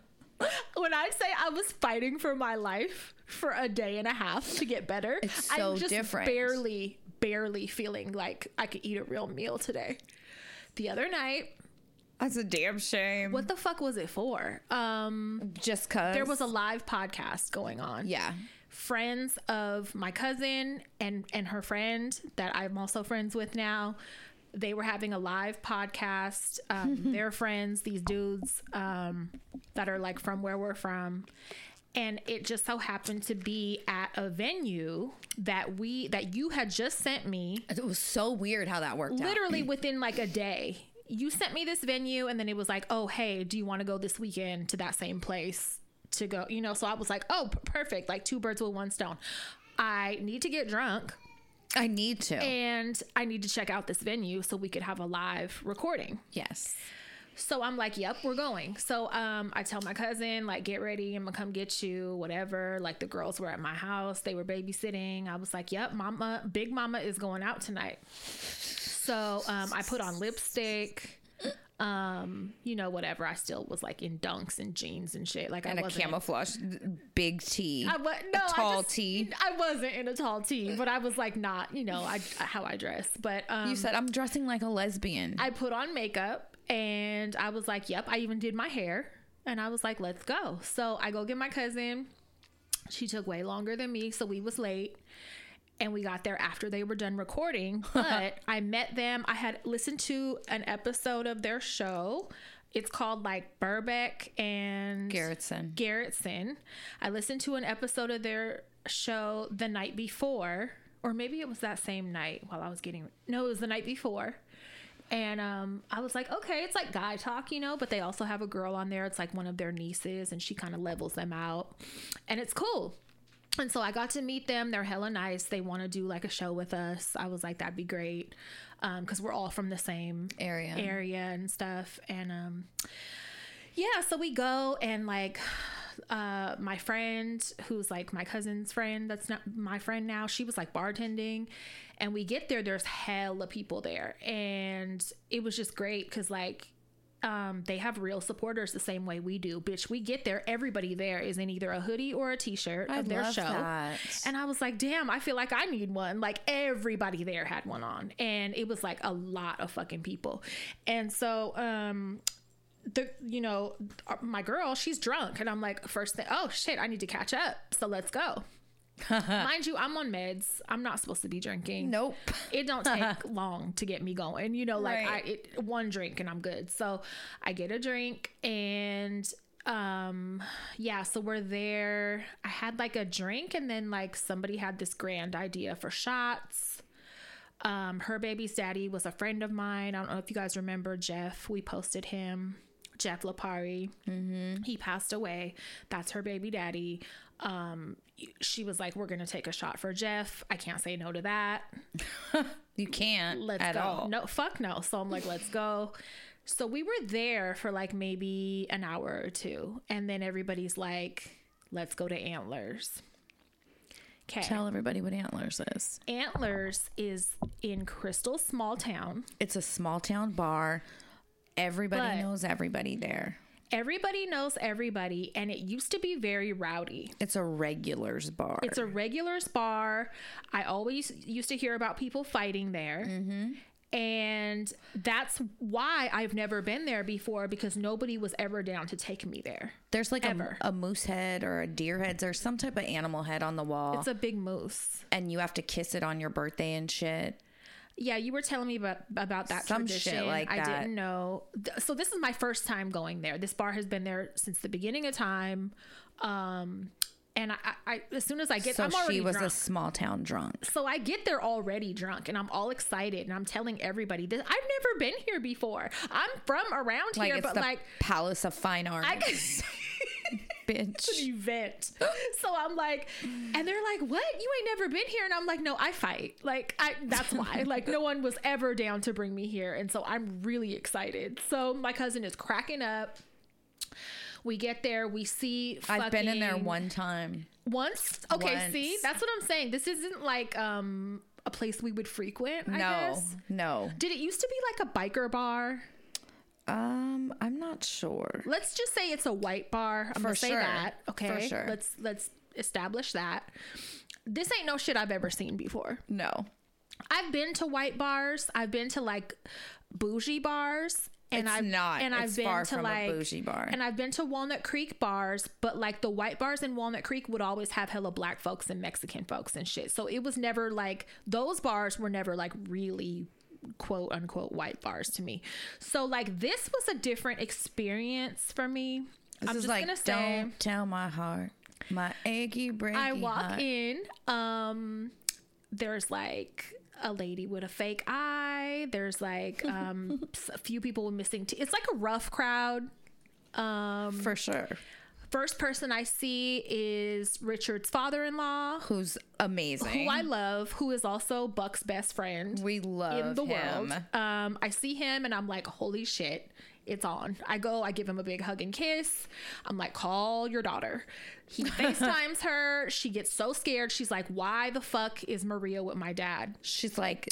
when I say I was fighting for my life for a day and a half to get better, It's so I'm just different. barely, barely feeling like I could eat a real meal today. The other night, That's a damn shame. what the fuck was it for? Um, Just cause there was a live podcast going on. yeah. friends of my cousin and and her friend that I'm also friends with now. They were having a live podcast. Um, they're friends, these dudes um, that are like from where we're from, and it just so happened to be at a venue that we that you had just sent me It was so weird how that worked out. literally within like a day. You sent me this venue, and then it was like, oh, hey, do you want to go this weekend to that same place to go? You know, so I was like, oh, p- perfect. Like two birds with one stone. I need to get drunk I need to. and I need to check out this venue so we could have a live recording. yes. So I'm like, yep, we're going. So um, I tell my cousin, like, get ready. I'm gonna come get you, whatever. Like the girls were at my house, they were babysitting. I was like, yep, mama, big mama is going out tonight. So um, I put on lipstick. Um, you know, whatever. I still was like in dunks and jeans and shit. Like And I a wasn't. camouflage big T. I was no a tall tee. I wasn't in a tall tee, but I was like not, you know, I how I dress. But um, You said I'm dressing like a lesbian. I put on makeup and I was like, yep, I even did my hair. And I was like, let's go. So I go get my cousin. She took way longer than me, so we was late. And we got there after they were done recording. But I met them. I had listened to an episode of their show. It's called like Burbeck and Garrettson. Garrettson. I listened to an episode of their show the night before, or maybe it was that same night while I was getting. No, it was the night before. And um, I was like, okay, it's like guy talk, you know, but they also have a girl on there. It's like one of their nieces, and she kind of levels them out. And it's cool. And so I got to meet them. They're hella nice. They want to do like a show with us. I was like, that'd be great. Because we're all from the same Area. area and stuff. And um, yeah, so we go and like uh, my friend, who's like my cousin's friend, that's not my friend now, she was like bartending. And we get there, there's hella people there. And it was just great because, like, um, they have real supporters the same way we do. Bitch, we get there, everybody there is in either a hoodie or a t shirt I of their show. that. And I was like, damn, I feel like I need one. Like everybody there had one on. And it was like a lot of fucking people. And so, um, the you know my girl she's drunk and i'm like first thing oh shit i need to catch up so let's go mind you i'm on meds. I'm not supposed to be drinking. Nope. it don't take long to get me going you know like Right. i it, one drink and i'm good. So i get a drink and um yeah so we're there. I had like a drink and then like somebody had this grand idea for shots. Um her baby's daddy was a friend of mine. I don't know if you guys remember jeff. We posted him jeff lapari. He passed away. That's her baby daddy um she was like we're gonna take a shot for jeff i can't say no to that You can't let's at go. all. No, fuck no. So I'm like, let's go. So we were there for like maybe an hour or two. And then everybody's like, let's go to Antlers. Okay. Tell everybody what Antlers is. Antlers is in Crystal Small Town. It's a small town bar. Everybody But- knows everybody there. Everybody knows everybody, and it used to be very rowdy. It's a regulars bar. It's a regulars bar. I always used to hear about people fighting there. And that's why I've never been there before because nobody was ever down to take me there. There's like a, a moose head or a deer head. or some type of animal head on the wall, It's a big moose. and you have to kiss it on your birthday and shit. Yeah, you were telling me about about that Some shit tradition. like I that. didn't know. So this is my first time going there. This bar has been there since the beginning of time. Um, and I, I, as soon as I get, So I'm already she was drunk. a small town drunk. so I get there already drunk, and I'm all excited, and I'm telling everybody this. I've never been here before. I'm from around Like here, but like Palace of Fine Arts, Bitch. event. So I'm like, and they're like, "What? You ain't never been here?" And I'm like, "No, I fight. Like, I that's why. like, no one was ever down to bring me here, and so I'm really excited." So my cousin is cracking up. We get there, we see. I've been in there one time. once. Okay, Once. see, that's what I'm saying. This isn't like um a place we would frequent. I no, guess. no. Did it used to be like a biker bar? Um, I'm not sure. let's just say it's a white bar. I'm For gonna say sure. that. Okay. For sure. Let's let's establish that. This ain't no shit I've ever seen before. No, I've been to white bars. I've been to like bougie bars. And It's I've not. and I've been to like bougie bar. And I've been to Walnut Creek bars, but like the white bars in Walnut Creek would always have hella black folks and Mexican folks and shit. So it was never like those bars were never like really quote unquote white bars to me. So like this was a different experience for me. this I'm just like gonna say don't tell my heart, my achy breaky I walk heart. in. Um, there's like a lady with a fake eye. There's like um a few people with missing teeth. It's like a rough crowd. Um, for sure. First person I see is Richard's father-in-law, Who's amazing? who I love, who is also Buck's best friend we love in the him. world. Um, I see him and I'm like, holy shit, it's on. I go, I give him a big hug and kiss. I'm like, call your daughter. He FaceTimes her. She gets so scared. She's like, why the fuck is Maria with my dad? She's like,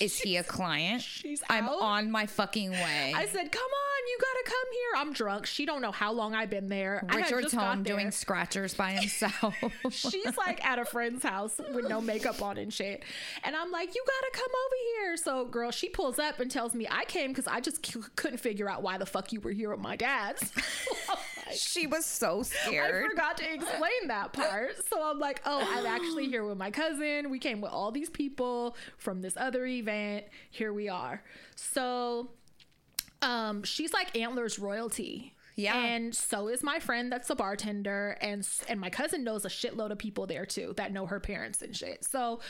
is he a client? She's I'm out. on my fucking way. I said, come on, you gotta come here. I'm drunk. She don't know how long I've been there. Richard's home doing scratchers by himself. She's like at a friend's house with no makeup on and shit. And I'm like, you gotta come over here. So, girl, she pulls up and tells me I came because I just c- couldn't figure out why the fuck you were here with my dad. she was so scared. I forgot to explain that part. So I'm like, oh, I'm actually here with my cousin. We came with all these people from this other event. Here we are. So um she's like antlers royalty. Yeah. And so is my friend that's a bartender and and my cousin knows a shitload of people there too that know her parents and shit. So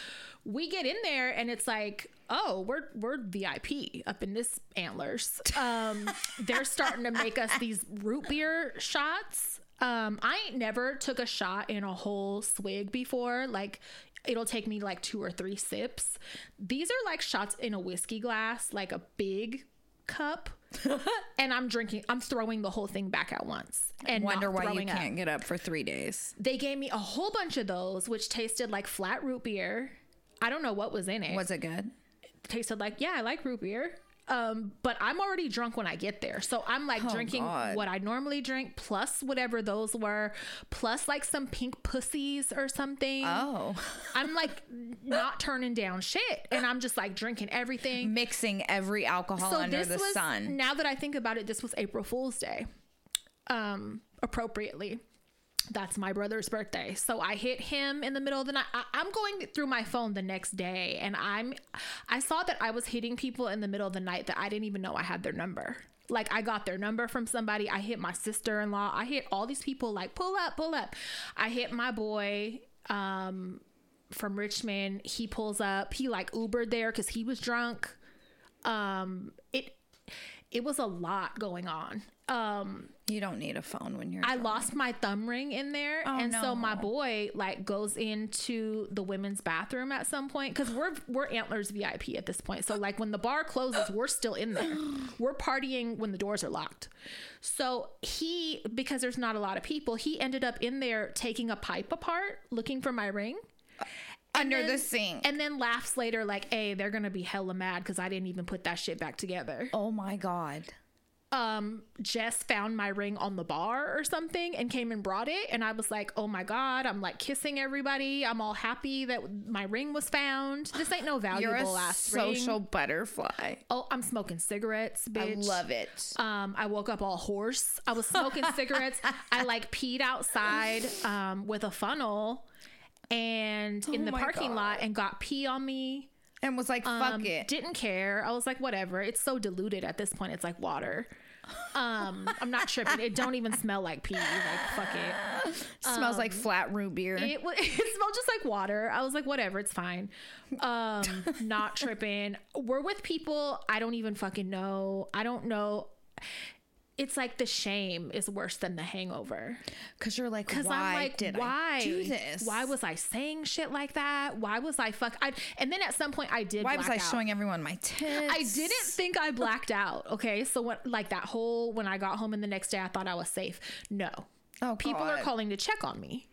we get in there and it's like, "Oh, we're we're VIP up in this antlers." Um they're starting to make us these root beer shots. Um I ain't never took a shot in a whole swig before. Like it'll take me like two or three sips. These are like shots in a whiskey glass, like a big cup and I'm drinking, I'm throwing the whole thing back at once. And Wonder why you can't get up for three days. They gave me a whole bunch of those, which tasted like flat root beer. I don't know what was in it. Was it good? tasted like, yeah, I like root beer. Um, but I'm already drunk when I get there. So I'm like Oh, drinking God. what I normally drink, plus whatever those were, plus like some pink pussies or something. Oh, I'm like not turning down shit. And I'm just like drinking everything. mixing every alcohol So under the was sun. now that I think about it, this was April Fool's Day. Um, appropriately. That's my brother's birthday. So I hit him in the middle of the night. I, I'm going through my phone the next day and I'm I saw that I was hitting people in the middle of the night that I didn't even know I had their number. Like I got their number from somebody. I hit my sister-in-law. I hit all these people like pull up, pull up. I hit my boy um from Richmond. He pulls up. He like Ubered there cuz he was drunk um it it was a lot going on. Um You don't need a phone when you're. i drunk. lost my thumb ring in there Oh, and so my boy like goes into the women's bathroom at some point because we're we're antlers vip at this point. So like when the bar closes we're still in there. We're partying when the doors are locked. So he because there's not a lot of people he ended up in there taking a pipe apart looking for my ring under then- the sink. and then laughs later like hey they're gonna be hella mad because i didn't even put that shit back together oh my god. um Jess found my ring on the bar or something and came and brought it and I was like, "Oh my god, I'm like kissing everybody. I'm all happy that my ring was found. This ain't no You're valuable a ass social ring. butterfly. Oh, I'm smoking cigarettes, bitch. I love it. Um, I woke up all hoarse. I was smoking cigarettes. I like peed outside um, with a funnel and in the Oh parking God. lot and got pee on me. and was like, fuck Um, it. Didn't care. I was like, whatever. It's so diluted at this point. It's like water. Um, I'm not tripping. It don't even smell like pee. Like fuck it. Smells like flat root beer. um, It, it smelled just like water. I was like, whatever, it's fine. Um, not tripping. We're with people I don't even fucking know. I don't know. It's like the shame is worse than the hangover. Because you're like, Because why I'm like, did why I do this? Why was I saying shit like that? Why was I fuck? I, and then at some point I did. Why was I out. showing everyone my tits? I didn't think I blacked out. Okay, so what? Like that whole when I got home and the next day I thought I was safe. No, Oh, people are calling to check on me,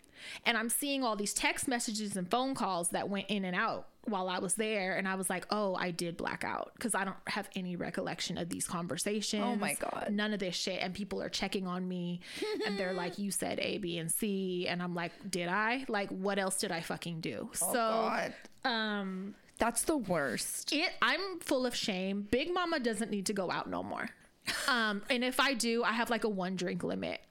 and I'm seeing all these text messages and phone calls that went in and out while I was there, and I was like, oh, I did black out because I don't have any recollection of these conversations. Oh, my God. none of this shit, and people are checking on me, and they're like, you said A, B, and C, and I'm like, did I? Like, what else did I fucking do? Oh, so, God. um. That's the worst. It I'm full of shame. Big Mama doesn't need to go out no more. Um, and if I do, I have like a one drink limit.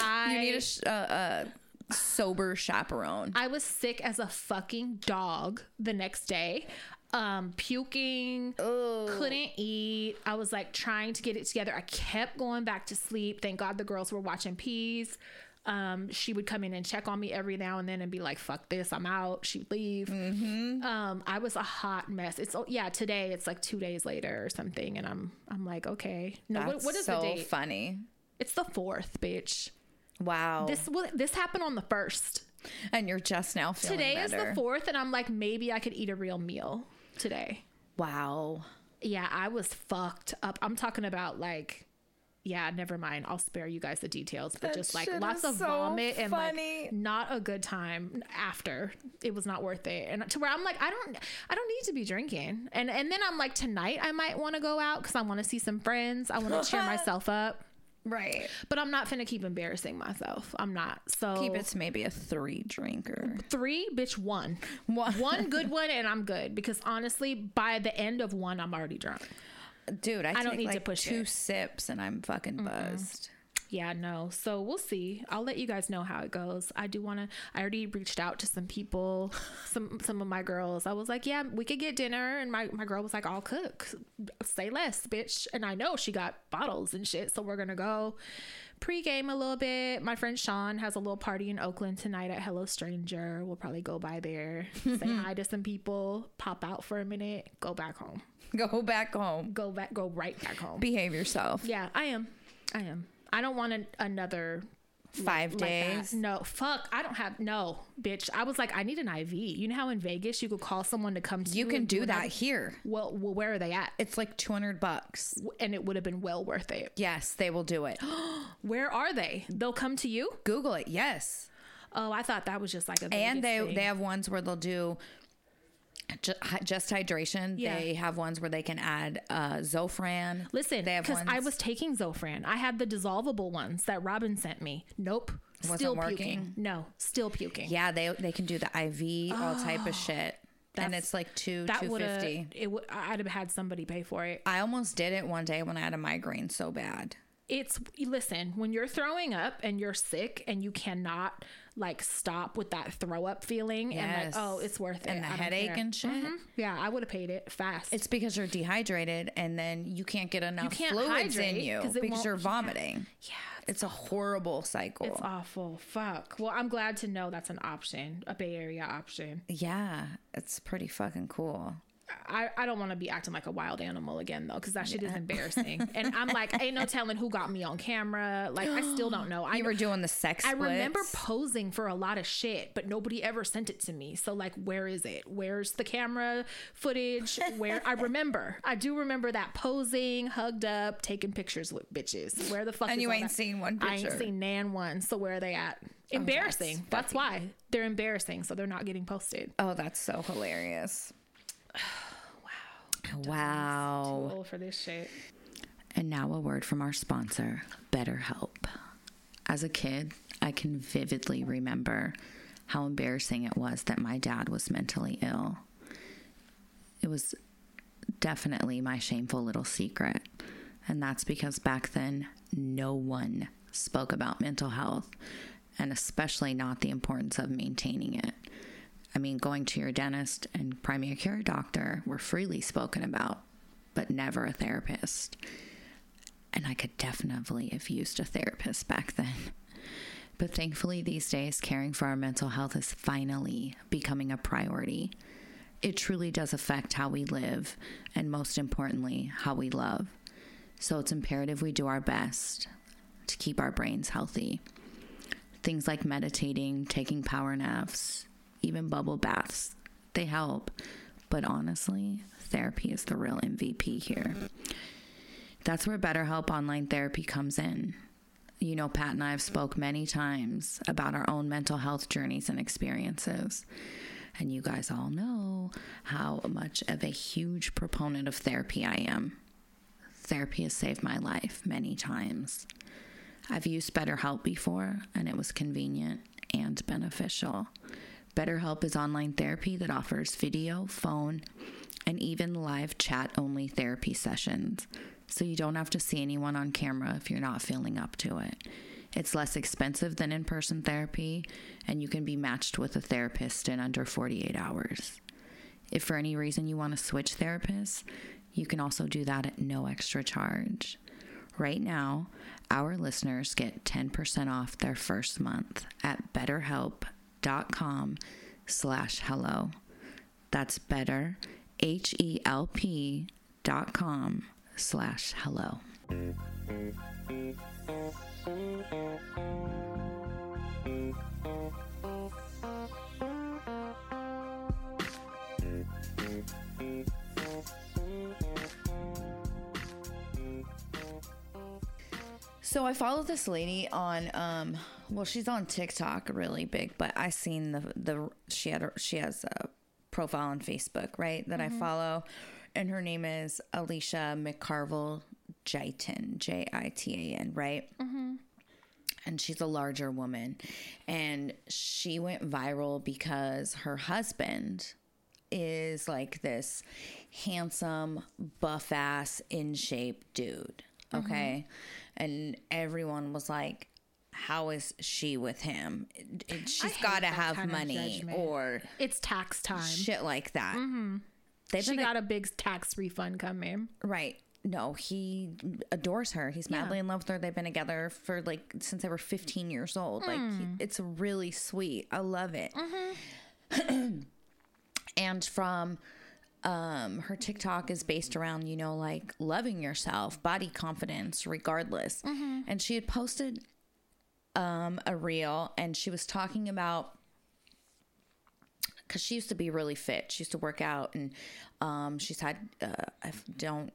I You need a, sh- uh, a sober chaperone. I was sick as a fucking dog the next day. Um, puking, couldn't eat. I was like trying to get it together. I kept going back to sleep. Thank God the girls were watching peas. Um, she would come in and check on me every now and then and be like, "Fuck this, I'm out." She'd leave. Um, I was a hot mess. It's oh, yeah. Today it's like two days later or something, and I'm I'm like, okay. No, what, That's what is so the date? funny. It's the fourth, bitch. Wow. This this happened on the first. and you're just now feeling Today is the fourth, and I'm like, maybe I could eat a real meal today. Wow. Yeah, I was fucked up. I'm talking about like, yeah, never mind. I'll spare you guys the details, but That just like lots of so vomit and funny. like not a good time after. It was not worth it, and to where I'm like, I don't, I don't need to be drinking. And and then I'm like, tonight I might want to go out because I want to see some friends. I want to cheer myself up. Right. But I'm not finna keep embarrassing myself. I'm not. So Keep it to maybe a three drinker. three, bitch, one. One. one good one and I'm good because honestly, by the end of one, I'm already drunk. Dude, I, don't take need to push two it. sips and I'm fucking buzzed. Yeah, no. So we'll see. I'll let you guys know how it goes. I do want to. I already reached out to some people, some some of my girls. I was like, yeah, we could get dinner, and my my girl was like, I'll cook. Say less, bitch. And I know she got bottles and shit, so we're gonna go pregame a little bit. My friend Sean has a little party in Oakland tonight at Hello Stranger. We'll probably go by there, say hi to some people, pop out for a minute, go back home, Go back home. go back, go right back home. Behave yourself. Yeah, I am. I am. I don't want an, another Five like that. days. No, fuck. I don't have no, bitch. I was like, I need an IV. You know how in Vegas you could call someone to come to You can and do that here. Well, well, where are they at? It's like 200 bucks. And it would have been well worth it. Yes, they will do it. Where are they? They'll come to you. Google it. Yes. Oh, I thought that was just like a and they thing. they have ones where they'll do just hydration. Yeah. They have ones where they can add uh, Zofran. Listen, because I was taking Zofran. I had the dissolvable ones that Robin sent me. Nope. Wasn't still working? puking. No, still puking. Yeah, they they can do the IV, all type of shit, and it's like two that two would have. It would. I'd have had somebody pay for it. I almost did it one day when I had a migraine so bad. It's listen when you're throwing up and you're sick and you cannot like stop with that throw up feeling and like oh it's worth it And the headache care. and shit? Mhm. Yeah, I would have paid it fast. It's because you're dehydrated and then you can't get enough can't fluids in you because you're yeah. vomiting. yeah, It's a horrible cycle. it's awful. Fuck. Well, I'm glad to know that's an option, a Bay Area option. yeah, it's pretty fucking cool. I, I don't want to be acting like a wild animal again though, because that shit is embarrassing. and I'm like, ain't no telling who got me on camera. Like I still don't know. I You were doing the sex I remember posing for a lot of shit, but nobody ever sent it to me. So like, where is it? Where's the camera footage? Where I remember, I do remember that posing, hugged up, taking pictures with bitches. Where the fuck? And you ain't that? seen one I ain't seen nan one. So where are they at? Oh, embarrassing. That's, why they're embarrassing. So they're not getting posted. Oh, that's so hilarious. Wow. Wow. Too Old for this shit. And now a word from our sponsor, BetterHelp. As a kid, I can vividly remember how embarrassing it was that my dad was mentally ill. It was definitely my shameful little secret. And that's because back then, no one spoke about mental health, and especially not the importance of maintaining it. I mean, going to your dentist and primary care doctor were freely spoken about, but never a therapist. And I could definitely have used a therapist back then. But thankfully, these days, caring for our mental health is finally becoming a priority. It truly does affect how we live, and most importantly, how we love. So it's imperative we do our best to keep our brains healthy. Things like meditating, taking power naps, even bubble baths, they help. But honestly, therapy is the real MVP here. That's where BetterHelp Online Therapy comes in. You know, Pat and I have spoke many times about our own mental health journeys and experiences. And you guys all know how much of a huge proponent of therapy I am. Therapy has saved my life many times. I've used BetterHelp before, and it was convenient and beneficial. BetterHelp is online therapy that offers video, phone, and even live chat only therapy sessions, so you don't have to see anyone on camera if you're not feeling up to it. It's less expensive than in person therapy, and you can be matched with a therapist in under 48 hours. If for any reason you want to switch therapists, you can also do that at no extra charge. Right now, our listeners get 10% off their first month at betterhelp.com slash hello. That's better, H-E-L-P dot com slash hello. So I follow this lady on um well she's on TikTok really big, but I seen the the she had a, she has a profile on Facebook, right? That I mm-hmm. follow and her name is Alicia McCarvell Jaitan, J I T A N, right? Mm-hmm. and she's a larger woman. And she went viral because her husband is like this handsome, buff ass, in shape dude. Mm-hmm. Okay. And everyone was like, how is she with him? She's got to have money or It's tax time. shit like that. Mm-hmm. They've She got a big tax refund coming. Right. No, he adores her. He's madly in love with her. They've been together for like since they were 15 years old. Like he, hmm. it's really sweet. I love it. Mm-hmm. and from um her TikTok is based around, you know, like loving yourself, body confidence regardless. And she had posted um, a reel, and she was talking about because she used to be really fit. She used to work out, and um, she's had uh, I don't.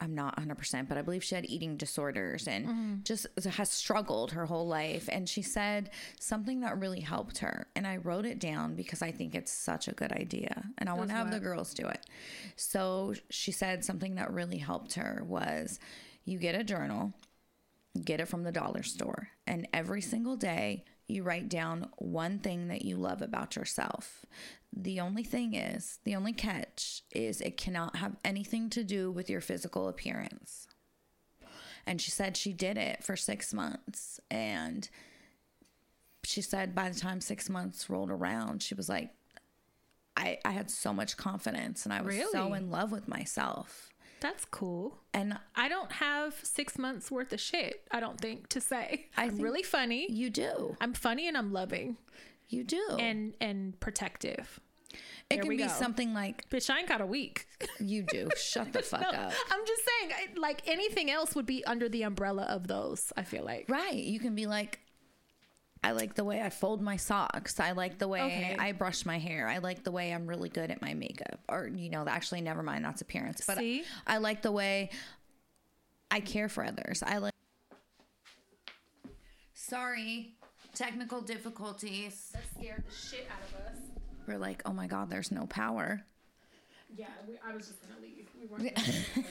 I'm not 100%, but I believe she had eating disorders and just has struggled her whole life. And she said something that really helped her. And I wrote it down because I think it's such a good idea. And I want to have the girls do it. So she said something that really helped her was you get a journal, get it from the dollar store, and every single day you write down one thing that you love about yourself. The only thing is, the only catch is it cannot have anything to do with your physical appearance. And she said she did it for six months. And she said by the time six months rolled around, she was like, I, I had so much confidence and I was so in love with myself. That's cool. And I don't have six months worth of shit, I don't think, to say. I I'm really funny. you do. I'm funny and I'm loving You do. and and protective. it there can be go. something like Bitch, I ain't got a week. you do. Shut the fuck no, up. I'm just saying, like anything else would be under the umbrella of those. I feel like. Right. You can be like, I like the way I fold my socks. I like the way Okay. I brush my hair. I like the way I'm really good at my makeup. Or, you know, actually, never mind, that's appearance. But See? I, I like the way I care for others. I like. Sorry, technical difficulties. That scared the shit out of us. We're like, oh my God, there's no power. Yeah, we, I was just gonna leave. We weren't gonna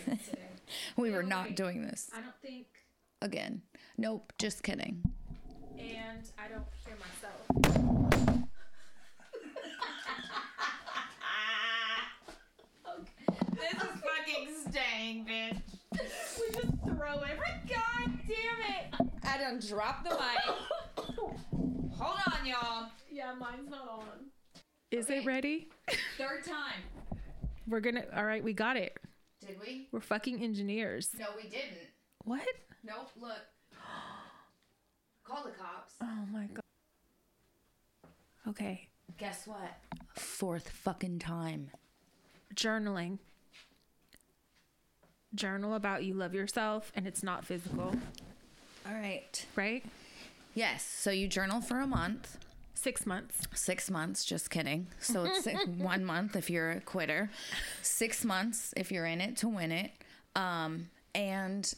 do today. We were not wait. doing this I don't think, again. Nope, just kidding. And I don't hear myself. This is fucking staying, bitch. we just throw every. God damn it! I done dropped the mic. Hold on, y'all. Yeah, mine's not on. Is Okay. it ready? Third time. We're gonna. All right, we got it. Did we? We're fucking engineers. No, we didn't. What? Nope. Look. Call the cops. Oh my god. Okay. Guess what? Fourth fucking time. Journaling. Journal about you love yourself and it's not physical, All right. right? Yes. So you journal for a month. Six months. Six months. Just kidding. So it's one month if you're a quitter. Six months if you're in it to win it. Um, and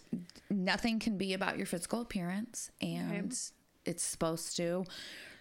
nothing can be about your physical appearance. And it's supposed to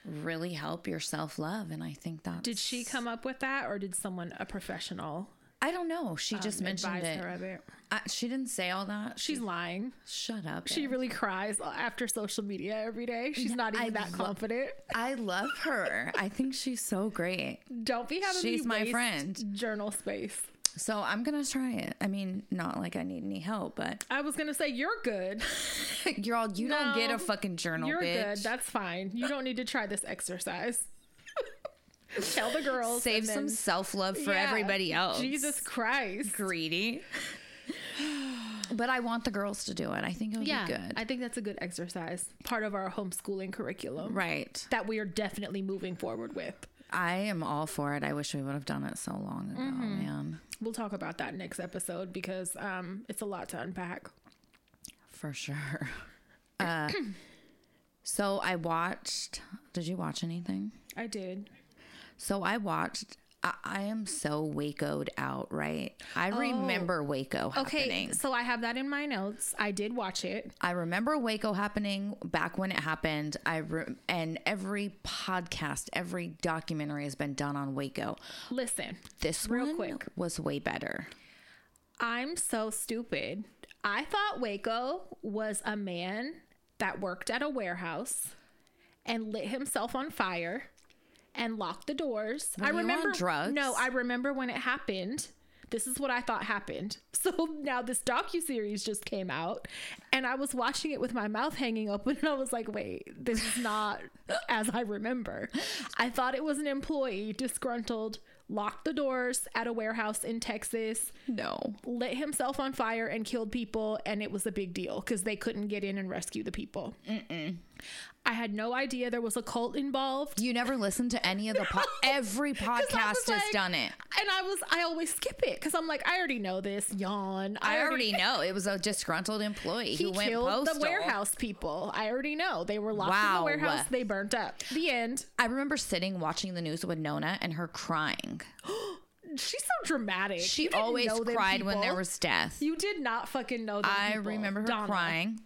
really help your self love. And I think that Did she come up with that or did someone, a professional, I don't know. She just um, mentioned it. it? I, she didn't say all that. She's lying. Shut up. She babe. really cries after social media every day. She's not even I that lo- confident. I love her. I think she's so great. Don't be having She's my friend. Journal space. So I'm gonna try it. I mean, not like I need any help, but I was gonna say you're good. you're all you don't get a fucking journal, You're bitch. good. That's fine. You don't need to try this exercise. Tell the girls. Save some self love for Yeah. everybody else. Jesus Christ. greedy. but I want the girls to do it. I think it'll Yeah, be good. I think that's a good exercise. Part of our homeschooling curriculum right. that we are definitely moving forward with. I am all for it. I wish we would have done it so long ago, Mm-hmm. man. We'll talk about that next episode because um, it's a lot to unpack. For sure. Uh, so I watched. Did you watch anything? I did. So I watched. I, I am so Waco'd out, right? I oh, remember Waco Oh. Okay, happening. so I have that in my notes. I did watch it. I remember Waco happening back when it happened. I re- and every podcast, every documentary has been done on Waco. Listen, This Real one quick. was way better. I'm so stupid. I thought Waco was a man that worked at a warehouse and lit himself on fire and locked the doors. Were I remember drugs? No, I remember when it happened. This is what I thought happened. So now this docu series just came out, and I was watching it with my mouth hanging open, and I was like, "Wait, this is not as I remember." I thought it was an employee disgruntled, locked the doors at a warehouse in Texas, No. lit himself on fire and killed people and it was a big deal because they couldn't get in and rescue the people I I had no idea there was a cult involved. You never listened to any of the po- every I podcast has like- done it. And I was, I always skip it because I'm like, I already know this. Yawn. I already know it was a disgruntled employee He who went killed postal. the warehouse people. I already know. They were locked in the warehouse. They burnt up. The end. I remember sitting watching the news with Nona and her crying. She's so dramatic. She always cried when there was death. You did not fucking know them I people. remember her Donna. crying.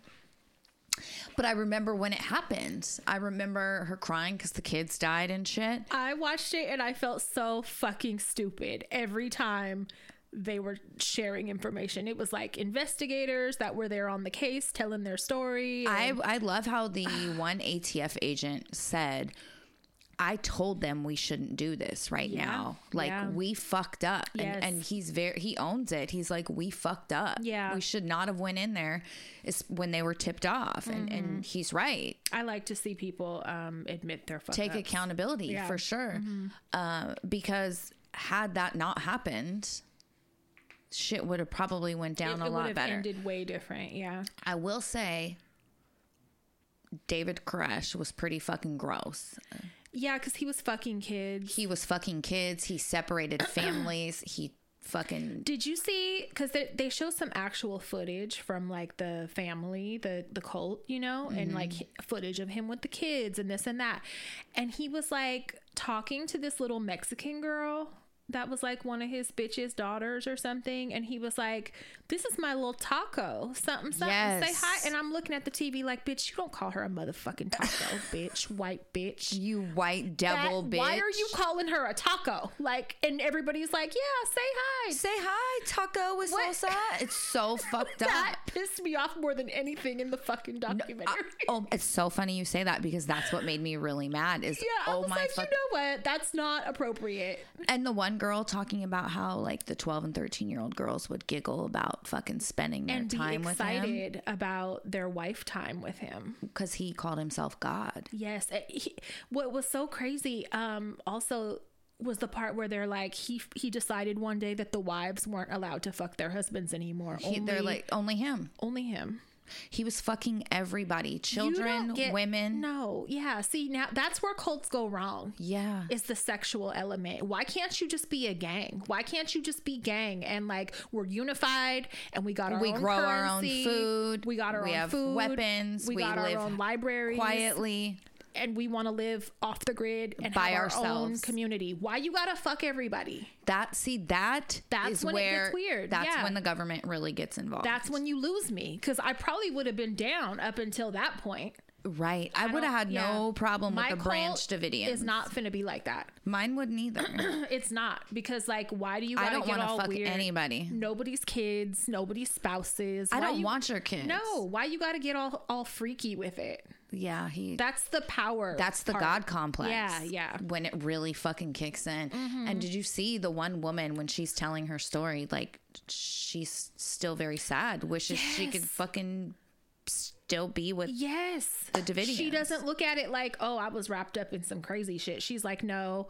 But I remember when it happened. I remember her crying because the kids died and shit. I watched it and I felt so fucking stupid every time they were sharing information. It was like investigators that were there on the case telling their story. I I love how the one ATF agent said, "I told them we shouldn't do this right Yeah, now. Like yeah. we fucked up." Yes. And and he's very he owns it. He's like, "We fucked up. Yeah. we should not have went in there." When they were tipped off, and Mm-hmm. and he's right. I like to see people um, admit their fuck Take ups. accountability Yeah. Mm-hmm. for sure, uh, because had that not happened. Shit would have probably went down It, a it lot better. ended way different. Yeah. I will say, David Koresh was pretty fucking gross. Yeah, because he was fucking kids. He was fucking kids. He separated families. He fucking Did you see? Because they, they show some actual footage from like the family, the the cult, you know, and like Mm-hmm. footage of him with the kids and this and that. And he was like talking to this little Mexican girl that was like one of his bitch's daughters or something. And he was like, "This is my little taco, something, something. Say hi." And I'm looking at the TV like, "Bitch, you don't call her a motherfucking taco, bitch, white bitch." you white That- devil bitch. Why are you calling her a taco? Like, and everybody's like, "Yeah, say hi." say hi, taco with What? salsa? It's so fucked up. That pissed me off more than anything in the fucking documentary. I- oh, it's so funny you say that because that's what made me really mad. Is yeah, I oh was my like, fuck. you know what? That's not appropriate. and the one girl talking about how like the twelve and thirteen year old girls would giggle about fucking spending their And time with him excited about their wife time with him. because he called himself God. Yes. eh, he- what was so crazy, um, also was the part where they're like he he decided one day that the wives weren't allowed to fuck their husbands anymore. He, they're like only him. only him. He was fucking everybody, children, get- women. No, yeah. See now that's where cults go wrong. Yeah. is the sexual element. Why can't you just be a gang? Why can't you just be gang and like we're unified and we got our we own grow our own food. We got our we own have food. weapons. We, we got our own libraries quietly. And we want to live off the grid and By have our own community. Why you gotta fuck everybody? That see that That's is when it gets weird. That's Yeah. when the government really gets involved. That's when you lose me because I probably would have been down up until that point. right. I, would have had yeah. no problem My with cult Branch Davidians. Is not finna be like that. Mine wouldn't either. It's not because like why do you I gotta don't want to fuck weird? anybody. nobody's kids, nobody's spouses. I Why don't you- want your kids. No, why you got to get all all freaky with it? Yeah, he. That's the power. that's the part. God complex. Yeah, yeah. Mm-hmm. When it really fucking kicks in. And did you see the one woman when she's telling her story? Like, she's still very sad. Wishes she could fucking still be with. Yes. The Davidians. She doesn't look at it like, oh, I was wrapped up in some crazy shit. She's like, no,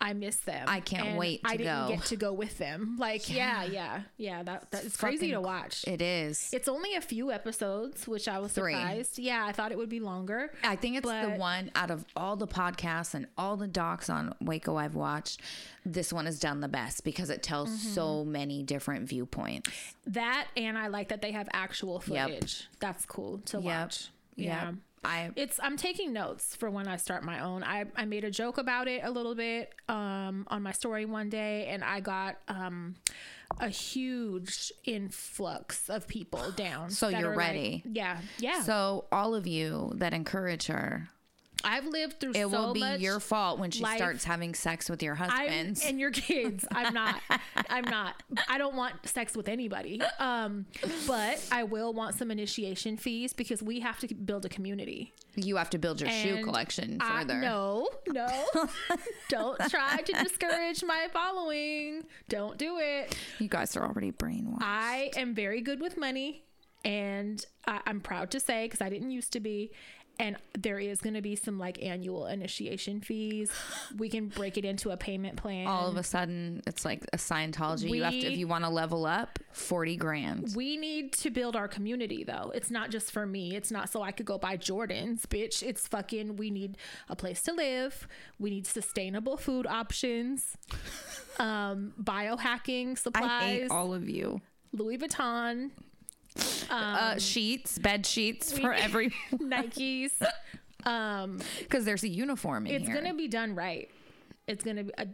I miss them. I can't and wait I didn't go." get to go with them. Like, yeah, yeah, yeah. that that is crazy to watch. It is. it's only a few episodes, which I was Three. surprised. Yeah, I thought it would be longer. I think it's the one out of all the podcasts and all the docs on Waco I've watched. This one has done the best because it tells Mm-hmm. so many different viewpoints. That and I like that they have actual Yep. footage. That's cool to Yep. watch. Yeah. I It's I'm taking notes for when I start my own. I, I made a joke about it a little bit um, on my story one day and I got um, a huge influx of people down. So you're are like- ready. yeah. Yeah. so all of you that encourage her, I've lived through it so will be your fault when she life- starts having sex with your I'm, husbands. and your kids. I'm not. I'm not. I don't want sex with anybody. Um, but I will want some initiation fees because we have to build a community. you have to build your shoe And collection I- further. no, no. don't try to discourage my following. Don't do it. You guys are already brainwashed. I am very good with money. And I, I'm proud to say because I didn't used to be. And there is going to be some like annual initiation fees. We can break it into a payment plan. All of a sudden, it's like a Scientology. you have to, if you want to level up, 40 grand. We need to build our community though. It's not just for me. It's not so I could go buy Jordans, bitch. It's fucking we need a place to live. We need sustainable food options. Um biohacking supplies, I hate all of you. Louis Vuitton, uh, sheets, bed sheets for every, Nikes. Um because there's a uniform in it's here. going to be done right. It's going to be uh,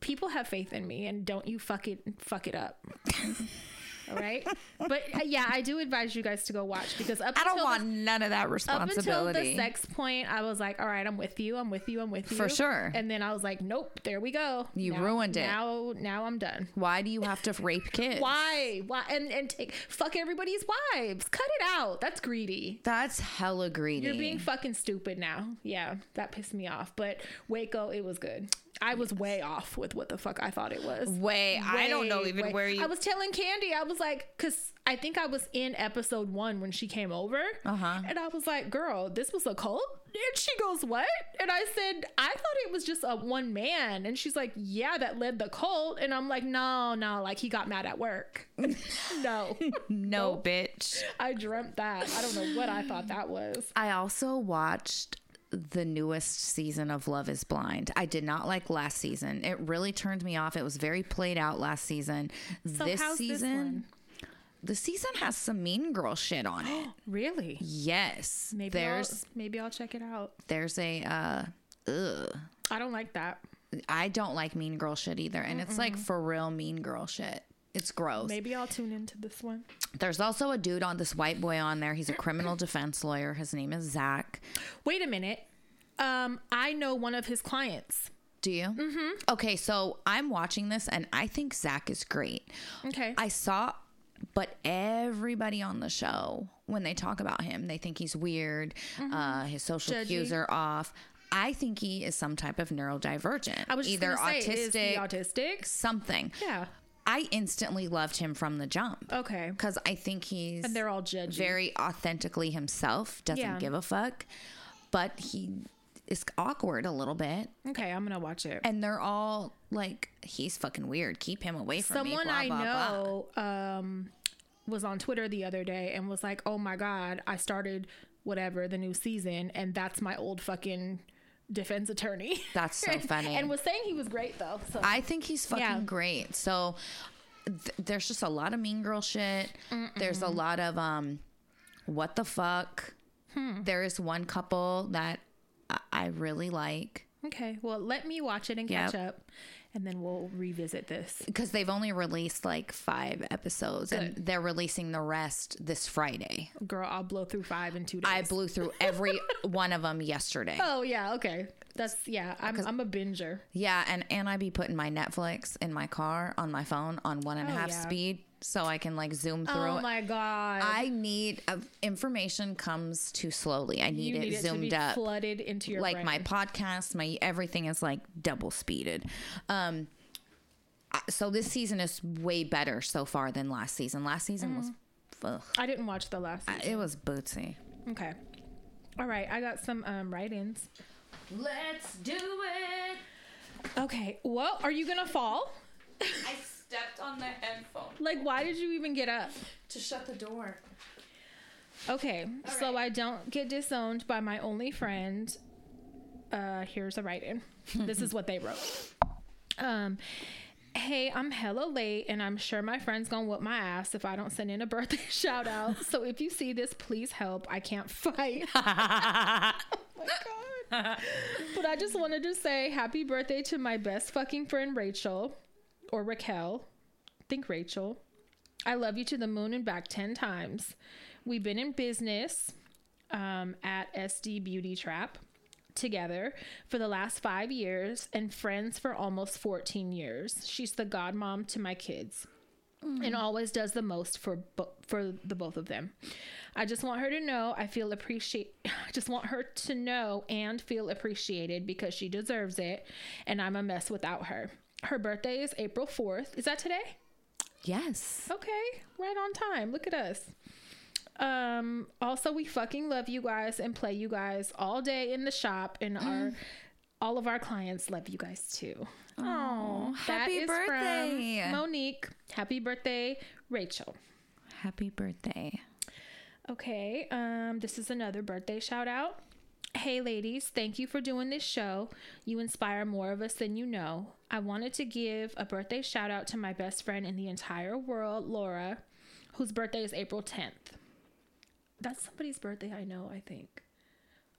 people have faith in me and don't you fuck it fuck it up. All right? But uh, yeah, I do advise you guys to go watch because up I don't until want the- none of that responsibility. up until the sex point, I was like, "All right, I'm with you. I'm with you. I'm with you." For sure. And then I was like, "Nope, there we go. You Now- ruined it. Now, now I'm done. Why do you have to rape kids? Why? Why? And and take fuck everybody's wives. Cut it out. That's greedy. That's hella greedy. You're being fucking stupid now. Yeah, that pissed me off. But Waco, it was good. I was way off with what the fuck I thought it was. Way, I don't know even way- where you. I was telling Candy, I was like, because I think I was in episode one when she came over. Uh-huh. And I was like, girl, this was a cult? And she goes, what? And I said, I thought it was just a one man. And she's like, yeah, that led the cult. And I'm like, no, no, like he got mad at work. no, no, bitch. I dreamt that. I don't know what I thought that was. I also watched the newest season of Love is Blind. I did not like last season. It really turned me off. It was very played out last season. So this this season, one? the season has some mean girl shit on it. Really? yes. Maybe there's I'll, maybe I'll check it out. there's a uh ugh. I don't like that. I don't like mean girl shit either. And it's like for real mean girl shit. It's gross. Maybe I'll tune into this one. There's also a dude on this white boy on there. He's a criminal defense lawyer. His name is Zach. Wait a minute. Um, I know one of his clients. Do you? Mm-hmm. Okay, so I'm watching this and I think Zach is great. Okay. I saw, but everybody on the show, when they talk about him, they think he's weird. Uh, his social Judgy. cues are off. I think he is some type of neurodivergent, I was just either say, autistic, autistic. something. Yeah. I instantly loved him from the jump Okay. because I think he's And they're all judgy. very authentically himself. Doesn't Yeah. give a fuck, but he is awkward a little bit. okay, I'm gonna watch it. And they're all like, he's fucking weird. Keep him away from Someone me. blah, I blah, blah. know um, was on Twitter the other day and was like, "Oh my god, I started whatever the new season, and that's my old fucking defense attorney." That's so funny. and was saying he was great though. So I think he's fucking Yeah. great. So th- there's just a lot of mean girl shit. There's a lot of um, what the fuck. Hmm. There is one couple that I, I really like okay, well, let me watch it and Yep. catch up, and then we'll revisit this. because they've only released like five episodes and they're releasing the rest this Friday. Girl, I'll blow through five in two days. I blew through every one of them yesterday. oh yeah, okay. That's yeah. I'm I'm a binger. Yeah, and and I be putting my Netflix in my car on my phone on one and a Oh, half yeah. speed so I can like zoom through Oh my god. I need uh, information comes too slowly. I need you it need it to zoomed be up. flooded into your Like brain. my podcast, my everything is like double speeded. Um, so this season is way better so far than last season. Last season was, Mm. ugh, I didn't watch the last. Season. it was bootsy. Okay. All right, I got some um, write-ins. Let's do it. Okay. Well, are you gonna fall? I stepped on the headphone Like, why did you even get up? to shut the door. Okay, so I don't get disowned by my only friend. Uh, here's a write-in. this is what they wrote. Um, hey, I'm hella late, and I'm sure my friend's gonna whoop my ass if I don't send in a birthday shout out. So if you see this, please help. I can't fight. oh my god. but I just wanted to say happy birthday to my best fucking friend Rachel, or Raquel. Think Rachel. I love you to the moon and back 10 times. We've been in business um, at SD Beauty Trap together for the last five years and friends for almost 14 years. She's the godmom to my kids and always does the most for bo- for the both of them. I just want her to know I feel appreciate I just want her to know and feel appreciated because she deserves it and I'm a mess without her. Her birthday is April 4th. Is that today? Yes. Okay, right on time. Look at us. Um, also, we fucking love you guys and play you guys all day in the shop, and our all of our clients love you guys too. Oh, happy birthday. Monique. Happy birthday, Rachel. Happy birthday. Okay, um, this is another birthday shout out. Hey, ladies, thank you for doing this show. You inspire more of us than you know. I wanted to give a birthday shout out to my best friend in the entire world, Laura, whose birthday is April 10th. That's somebody's birthday I know, I think.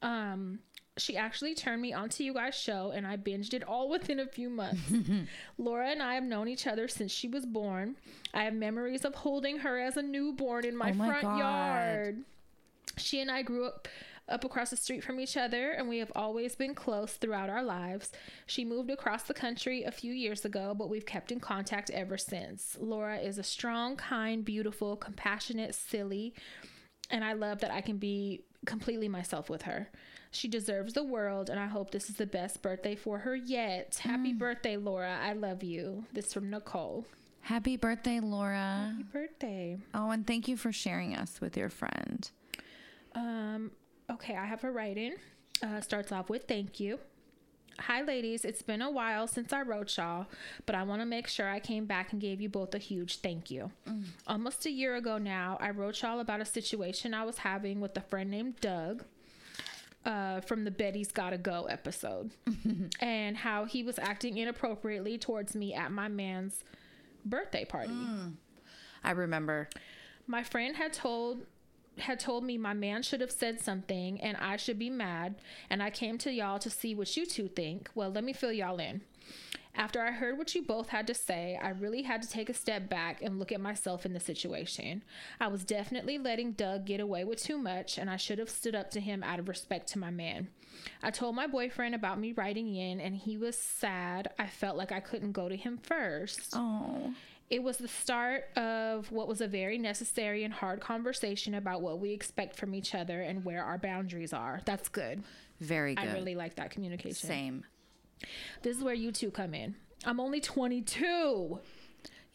Um, she actually turned me onto you guys' show and I binged it all within a few months. Laura and I have known each other since she was born. I have memories of holding her as a newborn in my, Oh my front God. yard. She and I grew up up across the street from each other and we have always been close throughout our lives. She moved across the country a few years ago, but we've kept in contact ever since. Laura is a strong, kind, beautiful, compassionate, silly, and I love that I can be completely myself with her. She deserves the world, and I hope this is the best birthday for her yet. Happy birthday, Laura. I love you. This from Nicole. Happy birthday, Laura. Happy birthday. Oh, and thank you for sharing us with your friend. Um, okay, I have a write in. Uh, starts off with thank you. Hi, ladies. It's been a while since I wrote y'all, but I want to make sure I came back and gave you both a huge thank you. Almost a year ago now, I wrote y'all about a situation I was having with a friend named Doug uh, from the Betty's Gotta Go episode and how he was acting inappropriately towards me at my man's birthday party. I remember. My friend had told had told me my man should have said something and I should be mad and I came to y'all to see what you two think. Well, let me fill y'all in. After I heard what you both had to say, I really had to take a step back and look at myself in the situation. I was definitely letting Doug get away with too much, and I should have stood up to him out of respect to my man. I told my boyfriend about me writing in, and he was sad. I felt like I couldn't go to him first. Oh, It was the start of what was a very necessary and hard conversation about what we expect from each other and where our boundaries are. That's good. very good. I really like that communication. Same. This is where you two come in. I'm only 22.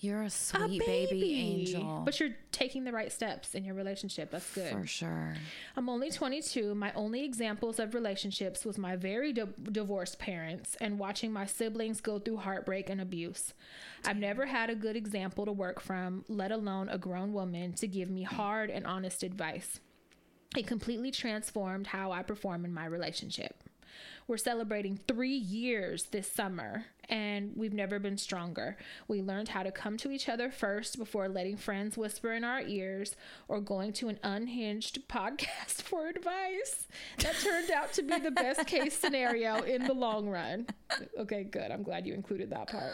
You're a A sweet baby. angel. But you're taking the right steps in your relationship. That's good. for sure. I'm only 22. My only examples of relationships was my very di- divorced parents and watching my siblings go through heartbreak and abuse. I've never had a good example to work from, let alone a grown woman to give me hard and honest advice. It completely transformed how I perform in my relationship. We're celebrating three years this summer, and we've never been stronger. We learned how to come to each other first before letting friends whisper in our ears or going to an unhinged podcast for advice. That turned out to be the best case scenario in the long run. Okay, good. I'm glad you included that part.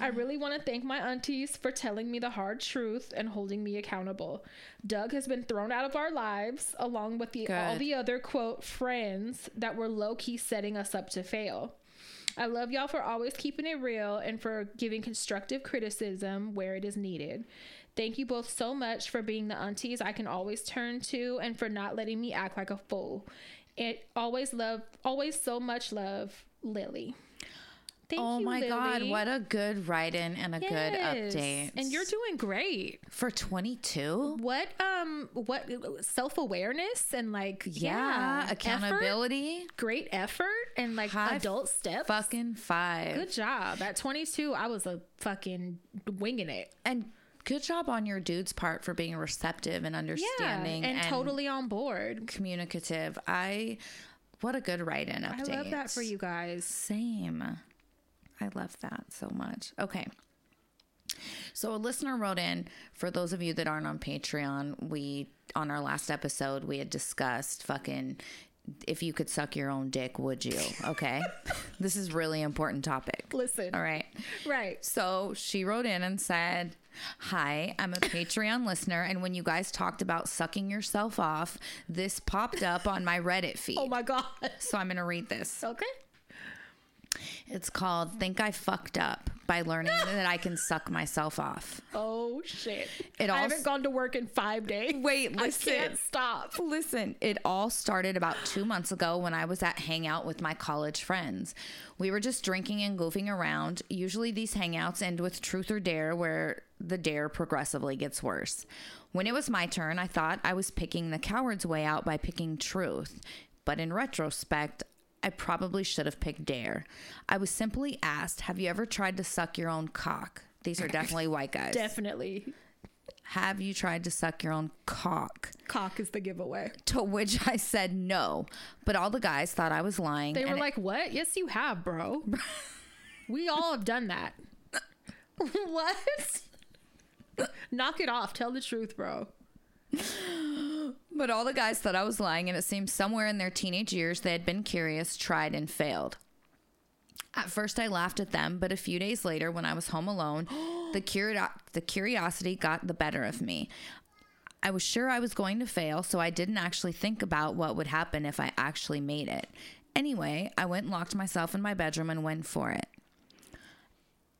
I really want to thank my aunties for telling me the hard truth and holding me accountable. Doug has been thrown out of our lives along with the all the other quote friends that were low key setting us up to fail. I love y'all for always keeping it real and for giving constructive criticism where it is needed. Thank you both so much for being the aunties I can always turn to and for not letting me act like a fool. It always love, always so much love, Lily. Thank oh you, my God. What a good write in and a good update. And you're doing great. for 22? What um what self-awareness and like Yeah. effort, accountability. great effort and like High adult steps. Fucking five. Good job. At 22, I was a fucking winging it. And good job on your dude's part for being receptive and Yeah, understanding and, totally on board. communicative. I, what a good write in update I love that for you guys. Same. I love that so much. Okay. So a listener wrote in for those of you that aren't on Patreon, we on our last episode we had discussed fucking if you could suck your own dick, would you? Okay. this is really important topic. Listen. All right. Right. So she wrote in and said, Hi, I'm a Patreon listener. And when you guys talked about sucking yourself off, this popped up on my Reddit feed. Oh my god. so I'm going to read this. Okay. It's called Think I Fucked Up by learning that I can suck myself off. Oh shit! It I haven't gone to work in five days. Wait, I listen. can't stop. Listen, it all started about two months ago when I was at Hangout with my college friends. We were just drinking and goofing around. Usually, these hangouts end with truth or dare, where the dare progressively gets worse. When it was my turn, I thought I was picking the coward's way out by picking truth. But in retrospect, I probably should have picked dare. I was simply asked, Have you ever tried to suck your own cock? These are definitely white guys. Definitely, Have you tried to suck your own cock? cock is the giveaway. To which I said no. But all the guys thought I was lying. They were like, "What? Yes, you have, bro. we all have done that. what? Knock it off. Tell the truth, bro. but all the guys thought I was lying, and it seems somewhere in their teenage years they had been curious, tried, and failed. At first, I laughed at them, but a few days later, when I was home alone, the, curio- the curiosity got the better of me. I was sure I was going to fail, so I didn't actually think about what would happen if I actually made it. Anyway, I went and locked myself in my bedroom and went for it.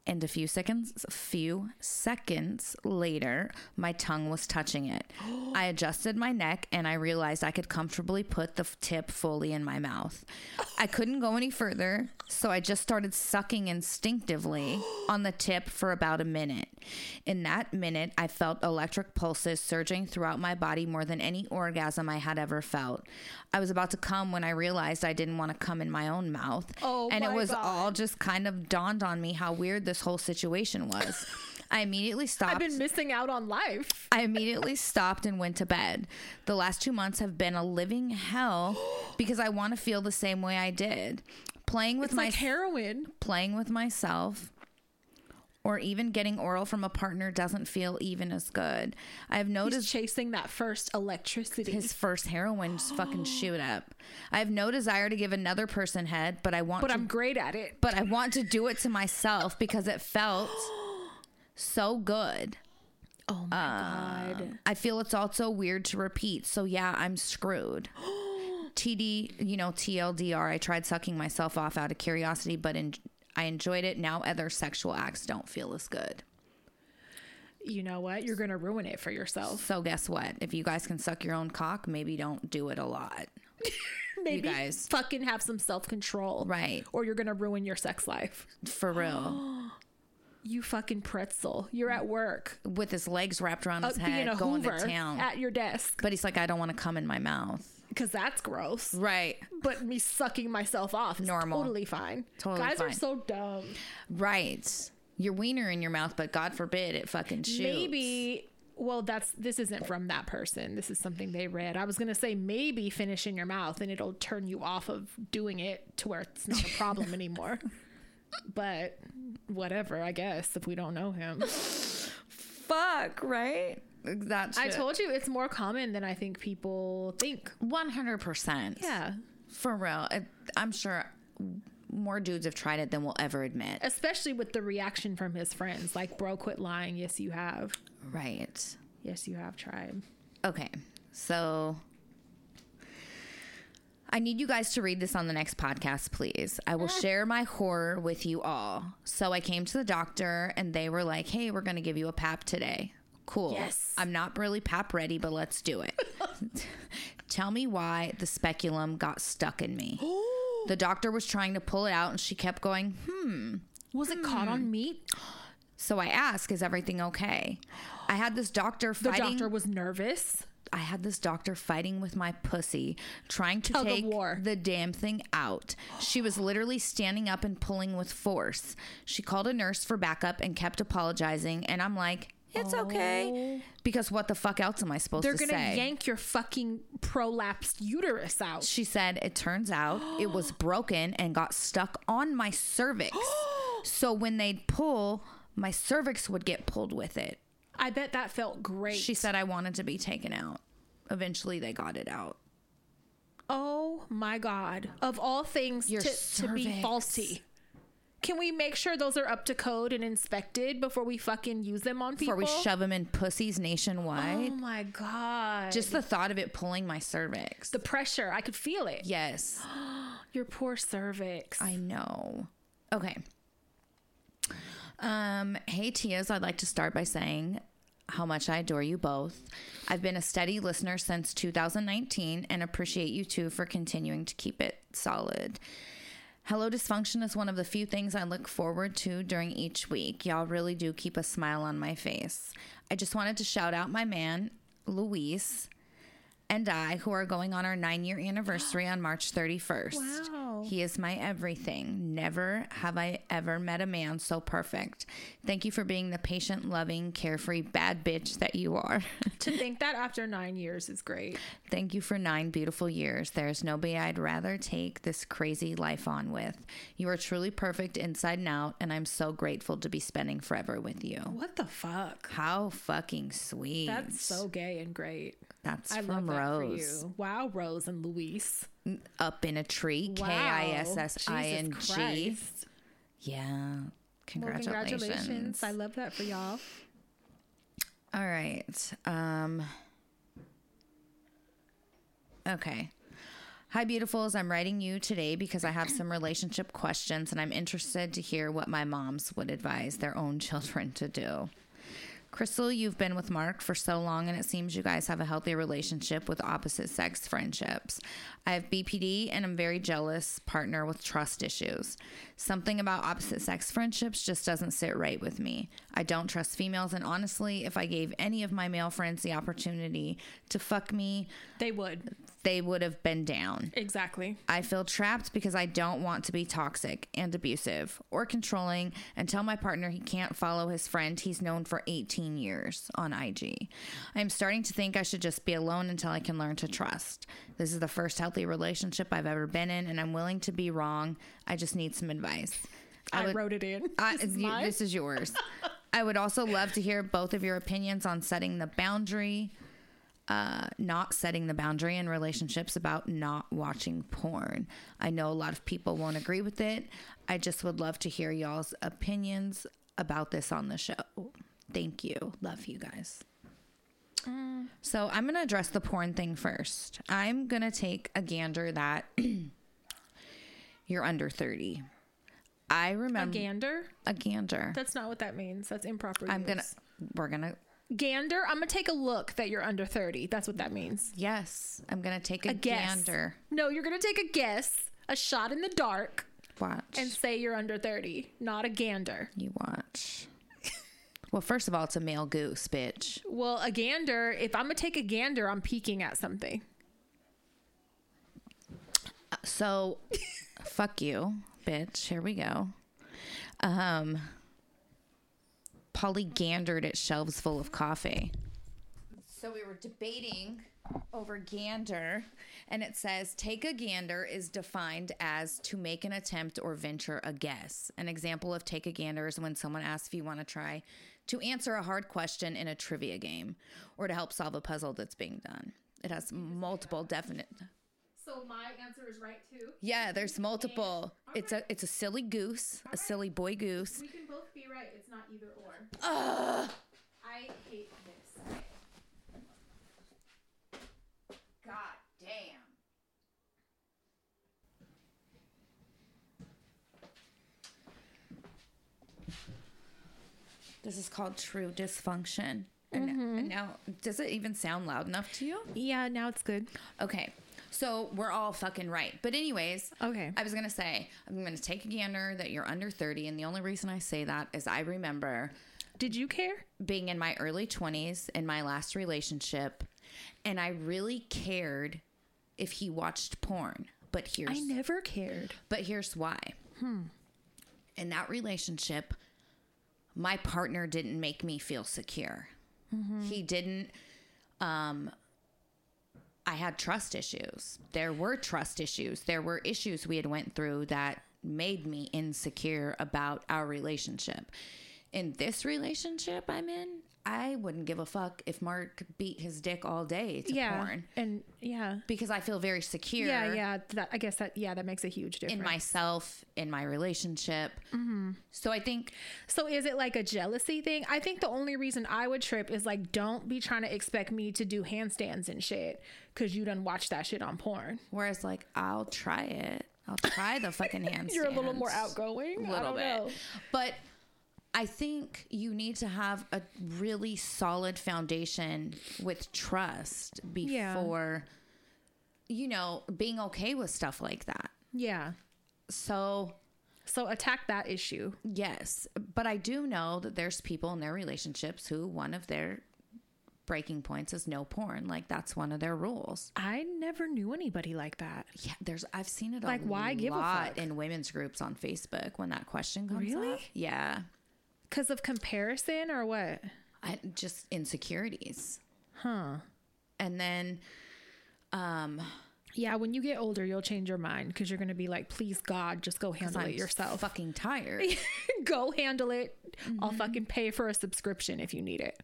And a few seconds, a few seconds later, my tongue was touching it. I adjusted my neck and I realized I could comfortably put the f- tip fully in my mouth. I couldn't go any further, so I just started sucking instinctively on the tip for about a minute. In that minute, I felt electric pulses surging throughout my body more than any orgasm I had ever felt. I was about to come when I realized I didn't want to come in my own mouth. Oh and it was God. all just kind of dawned on me how weird this whole situation was. I immediately stopped. I've been missing out on life. I immediately stopped and went to bed. The last two months have been a living hell because I want to feel the same way I did. Playing with It's my like heroin. playing with myself or even getting oral from a partner doesn't feel even as good. I've He's noticed chasing that first electricity. his first heroin just fucking shoot up. I have no desire to give another person head, but I want but to I'm great at it. but I want to do it to myself because it felt so good. Oh my uh, god. I feel it's also weird to repeat. So yeah, I'm screwed. TD, you know, TLDR, I tried sucking myself off out of curiosity, but en- I enjoyed it. Now other sexual acts don't feel as good. You know what? You're gonna ruin it for yourself. So guess what? If you guys can suck your own cock, maybe don't do it a lot. Maybe guys. fucking have some self control. Right. Or you're gonna ruin your sex life. For real. You fucking pretzel. You're at work. With his legs wrapped around Uh, his being head, going Hoover to town. at your desk. but he's like, I don't want to come in my mouth. Because that's gross. Right. But me sucking myself off is Normal. totally fine. Totally Guys are so dumb. Right. Your wiener in your mouth, but God forbid it fucking shoots. Maybe well that's this isn't from that person. This is something they read. I was gonna say maybe finish in your mouth and it'll turn you off of doing it to where it's not a problem anymore. But whatever, I guess, if we don't know him. Fuck, right? That's I told you it's more common than I think people think. 100%. Yeah. For real. It, I'm sure more dudes have tried it than we'll ever admit. Especially with the reaction from his friends. Like, bro, quit lying. Yes, you have. Right. Yes, you have tried. Okay. So I need you guys to read this on the next podcast, please. I will share my horror with you all. So I came to the doctor and they were like, hey, we're going to give you a PAP today. Cool. Yes. I'm not really PAP ready, but let's do it. Tell me why the speculum got stuck in me. the doctor was trying to pull it out and she kept going, hmm. Was it caught on meat? So I ask, is everything okay? I had this doctor The doctor was nervous. I had this doctor fighting with my pussy, trying to Tug take the damn thing out. She was literally standing up and pulling with force. She called a nurse for backup and kept apologizing. And I'm like, it's okay. Oh. Because what the fuck else am I supposed Oh. They're to gonna say? yank your fucking prolapsed uterus out. she said, it turns out it was broken and got stuck on my cervix. so when they'd pull, my cervix would get pulled with it. I bet that felt great. She said I wanted to be taken out. Eventually, they got it out. "Oh my god! Of all things Your to, to be faulty, can we make sure those are up to code and inspected before we fucking use them on people? Before we shove them in pussies nationwide. Oh my god! Just the thought of it pulling my cervix. the pressure. I could feel it. yes, Your poor cervix. I know. Okay. Um, hey Tias, I'd like to start by saying how much I adore you both. I've been a steady listener since 2019 and appreciate you two for continuing to keep it solid. Hello Dysfunction is one of the few things I look forward to during each week. Y'all really do keep a smile on my face. I just wanted to shout out my man, Luis, and I, who are going on our nine year anniversary on March 31st. Wow. He is my everything. Never have I ever met a man so perfect. Thank you for being the patient, loving, carefree, bad bitch that you are. To think that after nine years is great. Thank you for nine beautiful years. There's nobody I'd rather take this crazy life on with. You are truly perfect inside and out, and I'm so grateful to be spending forever with you. What the fuck? How fucking sweet. That's so gay and great. That's I from that Rose. you. Wow, Rose and Luis. Up in a tree. K I S S I N G. Yeah. Well, Congratulations. congratulations. I love that for y'all. All right. Um Okay. Hi beautifuls, I'm writing you today because I have some relationship questions and I'm interested to hear what my moms would advise their own children to do. Crystal, you've been with Mark for so long, and it seems you guys have a healthy relationship with opposite sex friendships. I have BPD and I'm very jealous partner with trust issues. Something about opposite sex friendships just doesn't sit right with me. I don't trust females, and honestly, if I gave any of my male friends the opportunity to fuck me, They would. They would have been down. Exactly. I feel trapped because I don't want to be toxic and abusive or controlling and tell my partner he can't follow his friend he's known for 18 years on IG. I'm starting to think I should just be alone until I can learn to trust. This is the first healthy relationship I've ever been in, and I'm willing to be wrong. I just need some advice. I, would- wrote it in. I, This is you- this is yours. I would also love to hear both of your opinions on setting the boundary, uh, not setting the boundary in relationships about not watching porn. I know a lot of people won't agree with it. I just would love to hear y'all's opinions about this on the show. Thank you. Love you guys. So I'm going to address the porn thing first. I'm going to take a gander that you're under 30. I remember a gander? a gander. That's not what that means. That's improper. I'm use. gonna. We're gonna. Gander. I'm gonna take a look that you're under 30. That's what that means. Yes, I'm gonna take a, A guess. gander. No, you're gonna take a guess, a shot in the dark, Watch. and say you're under 30, not a gander. you watch. well, first of all, it's a male goose, bitch. Well, a gander. If I'm gonna take a gander, I'm peeking at something. So, fuck you, bitch. Here we go. Um, Polly gandered at shelves full of coffee. So we were debating over gander, and it says take a gander is defined as to make an attempt or venture a guess. An example of take a gander is when someone asks if you want to try to answer a hard question in a trivia game or to help solve a puzzle that's being done. It has multiple definite. So my answer is right too. Yeah, there's multiple. It's a it's a silly goose, a silly boy goose. We can both be right. It's not either or. I hate this. God damn. This is called true dysfunction. And mm-hmm. and now, does it even sound loud enough to you? Yeah, now it's good. Okay. So we're all fucking right. But anyways, Okay. I was gonna say I'm gonna take a gander that you're under 30, and the only reason I say that is I remember Did you care? being in my early 20s in my last relationship, and I really cared if he watched porn. But here's I never cared. but here's why. Hmm. In that relationship, my partner didn't make me feel secure. He didn't. Um, I had trust issues. There were trust issues. There were issues we had went through that made me insecure about our relationship. In this relationship I'm in, I wouldn't give a fuck if Mark beat his dick all day to yeah. porn And yeah. because I feel very secure Yeah, yeah. That I guess that yeah, that makes a huge difference. in myself, in my relationship. Mm-hmm. So I think So is it like a jealousy thing? I think the only reason I would trip is like don't be trying to expect me to do handstands and shit because you done watch that shit on porn. whereas like I'll try it. I'll try the fucking handstand. You're a little more outgoing. A little don't bit. know. But I think you need to have a really solid foundation with trust Yeah. before, you know, being okay with stuff like that. Yeah. So, So attack that issue. yes, but I do know that there's people in their relationships who one of their breaking points is no porn. Like that's one of their rules. I never knew anybody like that. Yeah, there's I've seen it a Like, why give a lot fuck? in women's groups on Facebook when that question comes Really? up. Yeah. Because of comparison or what? I, just insecurities. Huh. And then um Yeah, when you get older, you'll change your mind because you're going to be like, please, God, just go handle it yourself. fucking tired. go handle it. I'll Mm-hmm. fucking pay for a subscription if you need it.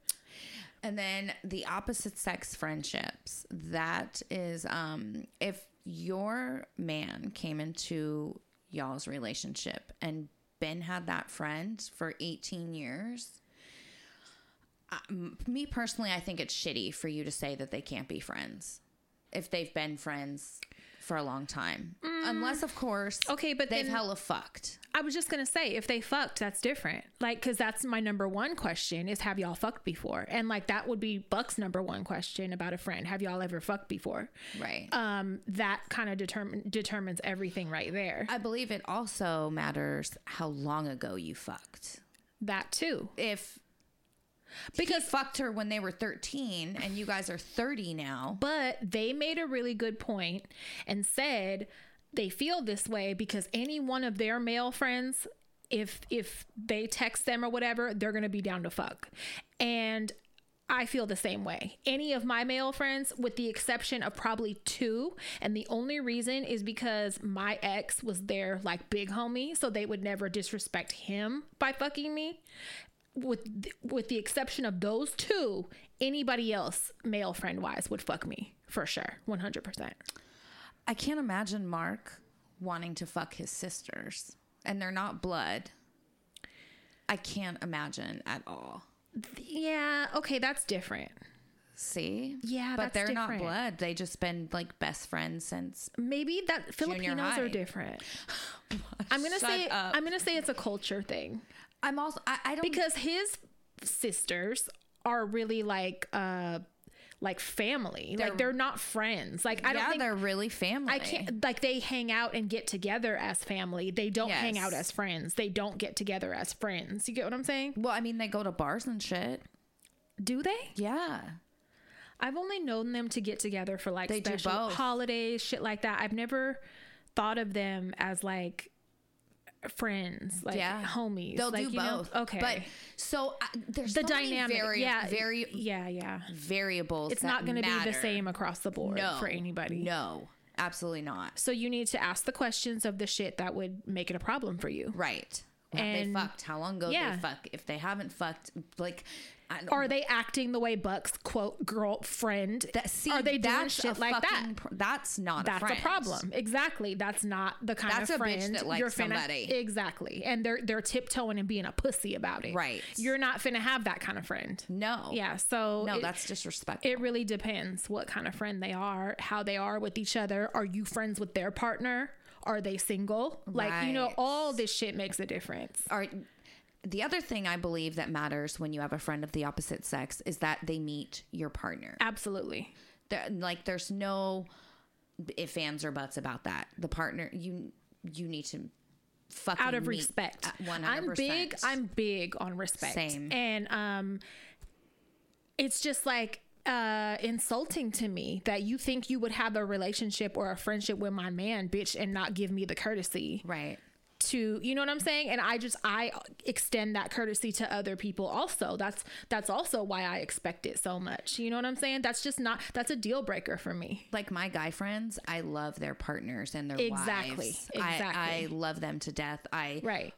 and then the opposite sex friendships. That is um if your man came into y'all's relationship and Ben had that friend for 18 years. I- me personally, I think it's shitty for you to say that they can't be friends if they've been friends for a long time. Unless, of course, Mm. Okay, but they've then- hella fucked. I was just going to say, if they fucked, that's different. Like, because that's my number one question is, have y'all fucked before? And like, that would be Buck's number one question about a friend. Have y'all ever fucked before? Right. Um, that kind of determine determines everything right there. I believe it also matters how long ago you fucked. that too. If Because he fucked her when they were 13 and you guys are 30 now. But they made a really good point and said they feel this way because any one of their male friends, if if they text them or whatever, they're gonna be down to fuck. And I feel the same way. Any of my male friends, with the exception of probably two, and the only reason is because my ex was their like big homie, so they would never disrespect him by fucking me. With with the exception of those two, anybody else, male friend wise, would fuck me for sure, one hundred percent. I can't imagine Mark wanting to fuck his sisters and they're not blood. I can't imagine at all. Yeah, okay, that's different. See? Yeah, but they're not blood. They just been like best friends since. Maybe that Filipinos high. are different. I'm gonna Shut say up. I'm gonna say it's a culture thing. I'm also I, I don't because his sisters are really like uh like family. They're- like they're not friends. Like i don't think they're really family. i can't like they hang out and get together as family. They don't hang out as friends. They don't get together as friends. You get what i'm saying? Well, I mean, they go to bars and shit. do they? Yeah. i've only known them to get together for like They special holidays shit like that. I've never thought of them as like friends like Yeah. homies They'll like, do you know? both. okay But so uh, there's the so dynamic very, yeah very yeah yeah variables. it's not going to be the same across the board no, for anybody. No, absolutely not. So you need to ask the questions of the shit that would make it a problem for you. Right. Have And- they fucked? How long ago yeah. they fuck? If they haven't fucked, like, Are they acting the way Buck's quote girlfriend? that, see, are they doing shit like that? pr- that's not That's a, a problem. Exactly. That's not the kind That's of a bitch friend that likes you're finna, somebody. Exactly. And they're they're tiptoeing and being a pussy about it. Right. You're not finna have that kind of friend. No. Yeah. So No, it- that's disrespectful. it really depends what kind of friend they are, how they are with each other. Are you friends with their partner? Are they single? Like, you know, all this shit makes a difference. Are the other thing I believe that matters when you have a friend of the opposite sex is that they meet your partner. Absolutely. There, like, there's no if ands or buts about that. The partner you you need to fucking Out of meet respect. at 100%. I'm big I'm big on respect. Same. And um it's just like uh insulting to me that you think you would have a relationship or a friendship with my man bitch and not give me the courtesy right. To you know what i'm saying? And i just i extend that courtesy to other people also. That's that's also why i expect it so much. You know what i'm saying? That's just not that's a deal breaker for me. Like my guy friends, I love their partners and their Exactly. wives. Exactly. I, I love them to death. I right.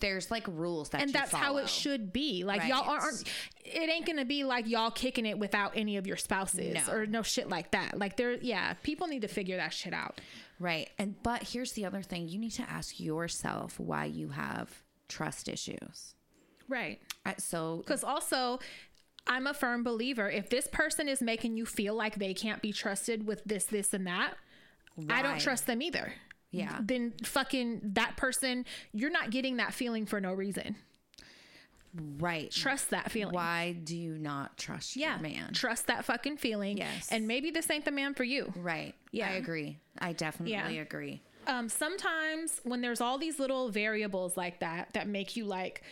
there's like rules that and that's how it should be. Like y'all aren't it ain't gonna be like y'all kicking it without any of your spouses No. or no shit like that. Like there yeah people need to figure that shit out Right. And but here's the other thing. You need to ask yourself why you have trust issues. right So Because also, I'm a firm believer if this person is making you feel like they can't be trusted with this, this, and that, I don't trust them either. Yeah. Then fucking that person, you're not getting that feeling for no reason. Right. Trust that feeling. Why do you not trust Yeah. your man? Trust that fucking feeling. Yes. And maybe this ain't the man for you. Right. Yeah. I agree. I definitely Yeah. agree. um, sometimes when there's all these little variables like that that make you like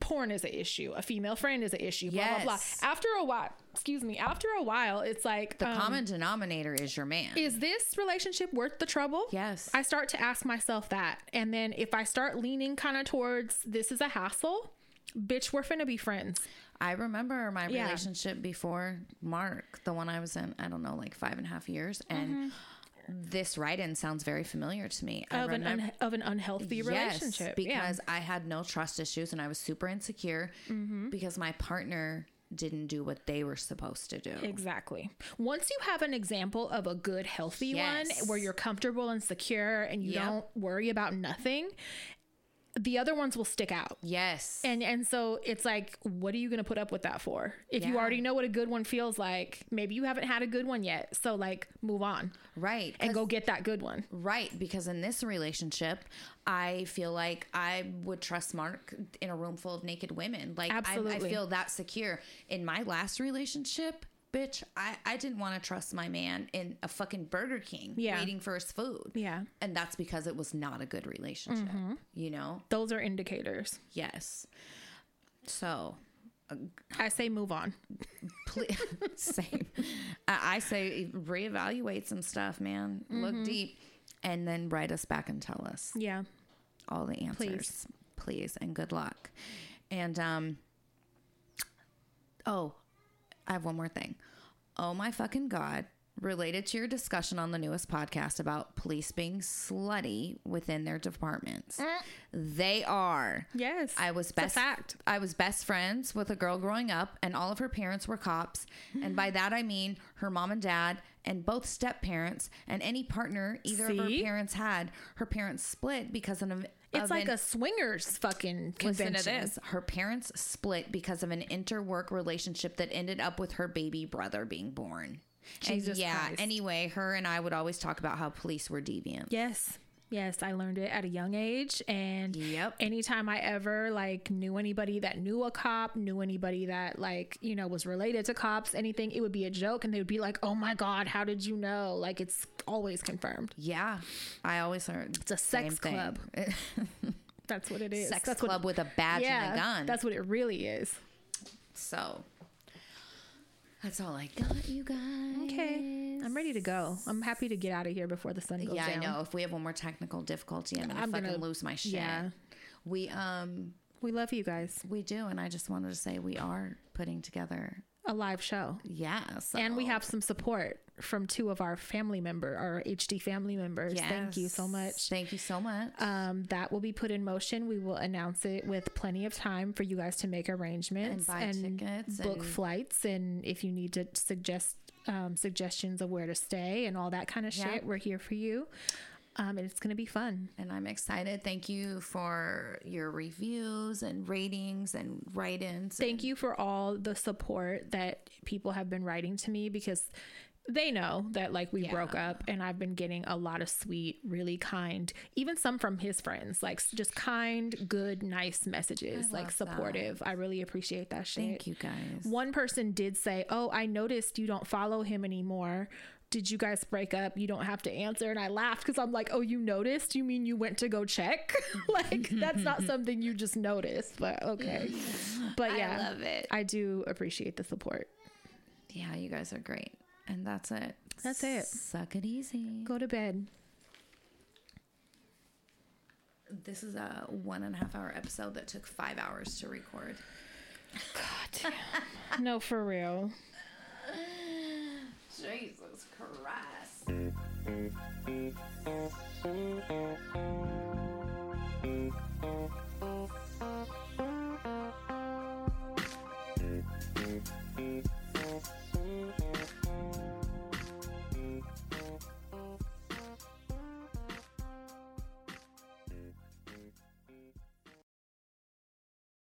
porn is an issue a female friend is an issue blah blah blah after a while excuse me after a while it's like The um, common denominator is your man. is this relationship worth the trouble Yes. i start to ask myself that and then if i start leaning kind of towards this is a hassle bitch we're finna be friends I remember my Yeah. relationship before Mark, the one I was in, I don't know, like five and a half years. And this write in sounds very familiar to me. Mm-hmm. of an, un- of an unhealthy relationship Yes, Yeah. because I had no trust issues and I was super insecure Mm-hmm. because my partner didn't do what they were supposed to do. Exactly. Once you have an example of a good, healthy Yes. one where you're comfortable and secure and you Yep. don't worry about nothing, the other ones will stick out. Yes. And and so it's like, what are you gonna put up with that for? If you already know what a good one feels like, maybe you haven't had a good one yet. So like, move on right. And go get that good one. Right, because in this relationship, I feel like I would trust Mark in a room full of naked women. Like I, I feel that secure. In my last relationship, bitch, I, I didn't want to trust my man in a fucking Burger King Yeah. waiting for his food. Yeah. And that's because it was not a good relationship. Mm-hmm. You know? Those are indicators. Yes. So uh, I say move on. please same. I, I say reevaluate some stuff, man. Look mm-hmm. deep. And then write us back and tell us. Yeah. all the answers please, and good luck and um oh i have one more thing. Oh my fucking god. Related to your discussion on the newest podcast about police being slutty within their departments. They are. Yes. I was best fact. I was best friends with a girl growing up and all of her parents were cops. And by that I mean her mom and dad and both step parents and any partner either of her parents had. Her parents split because of an It's like an- a swingers fucking Listen convention. to this. Her parents split because of an interwork relationship that ended up with her baby brother being born. Jesus and yeah, Christ. anyway, her and I would always talk about how police were deviant. Yes. Yes, I learned it at a young age and Yep. anytime I ever like knew anybody that knew a cop, knew anybody that like, you know, was related to cops, anything, it would be a joke and they would be like, "Oh my god, how did you know?" Like it's always confirmed. Yeah. I always learned It's a sex club. That's what it is. sex that's club with a badge yeah, and a gun. That's what it really is. so that's all I got, you guys. Okay. I'm ready to go. I'm happy to get out of here before the sun goes Yeah, down. Yeah, I know. If we have one more technical difficulty, I'm gonna I'm fucking gonna- lose my shit. yeah. We um We love you guys. we do, and I just wanted to say we are putting together. A live show. Yeah, so- And we have some support from two of our family member, our HD family members. Thank you so much. Thank you so much. Um, that will be put in motion. We will announce it with plenty of time for you guys to make arrangements And buy tickets book and- flights, and if you need to suggest um, suggestions of where to stay and all that kind of Yeah. shit, we're here for you. Um, and it's gonna be fun. and I'm excited. Thank you for your reviews and ratings and write-ins. Thank you for all the support that people have been writing to me because they know that like we Yeah. broke up and I've been getting a lot of sweet, really kind, even some from his friends, like just kind, good, nice messages, like love that. supportive. I really appreciate that shit. Thank you guys. One person did say, "Oh, I noticed you don't follow him anymore. Did you guys break up? You don't have to answer." And I laughed because I'm like, "Oh, you noticed? You mean you went to go check? like that's not something you just noticed." But okay. But yeah, I love it. I do appreciate the support. Yeah, you guys are great. And that's it. That's it. Suck it easy. Go to bed. This is a one and a half hour episode that took five hours to record. God damn. no, for real. Jesus Christ.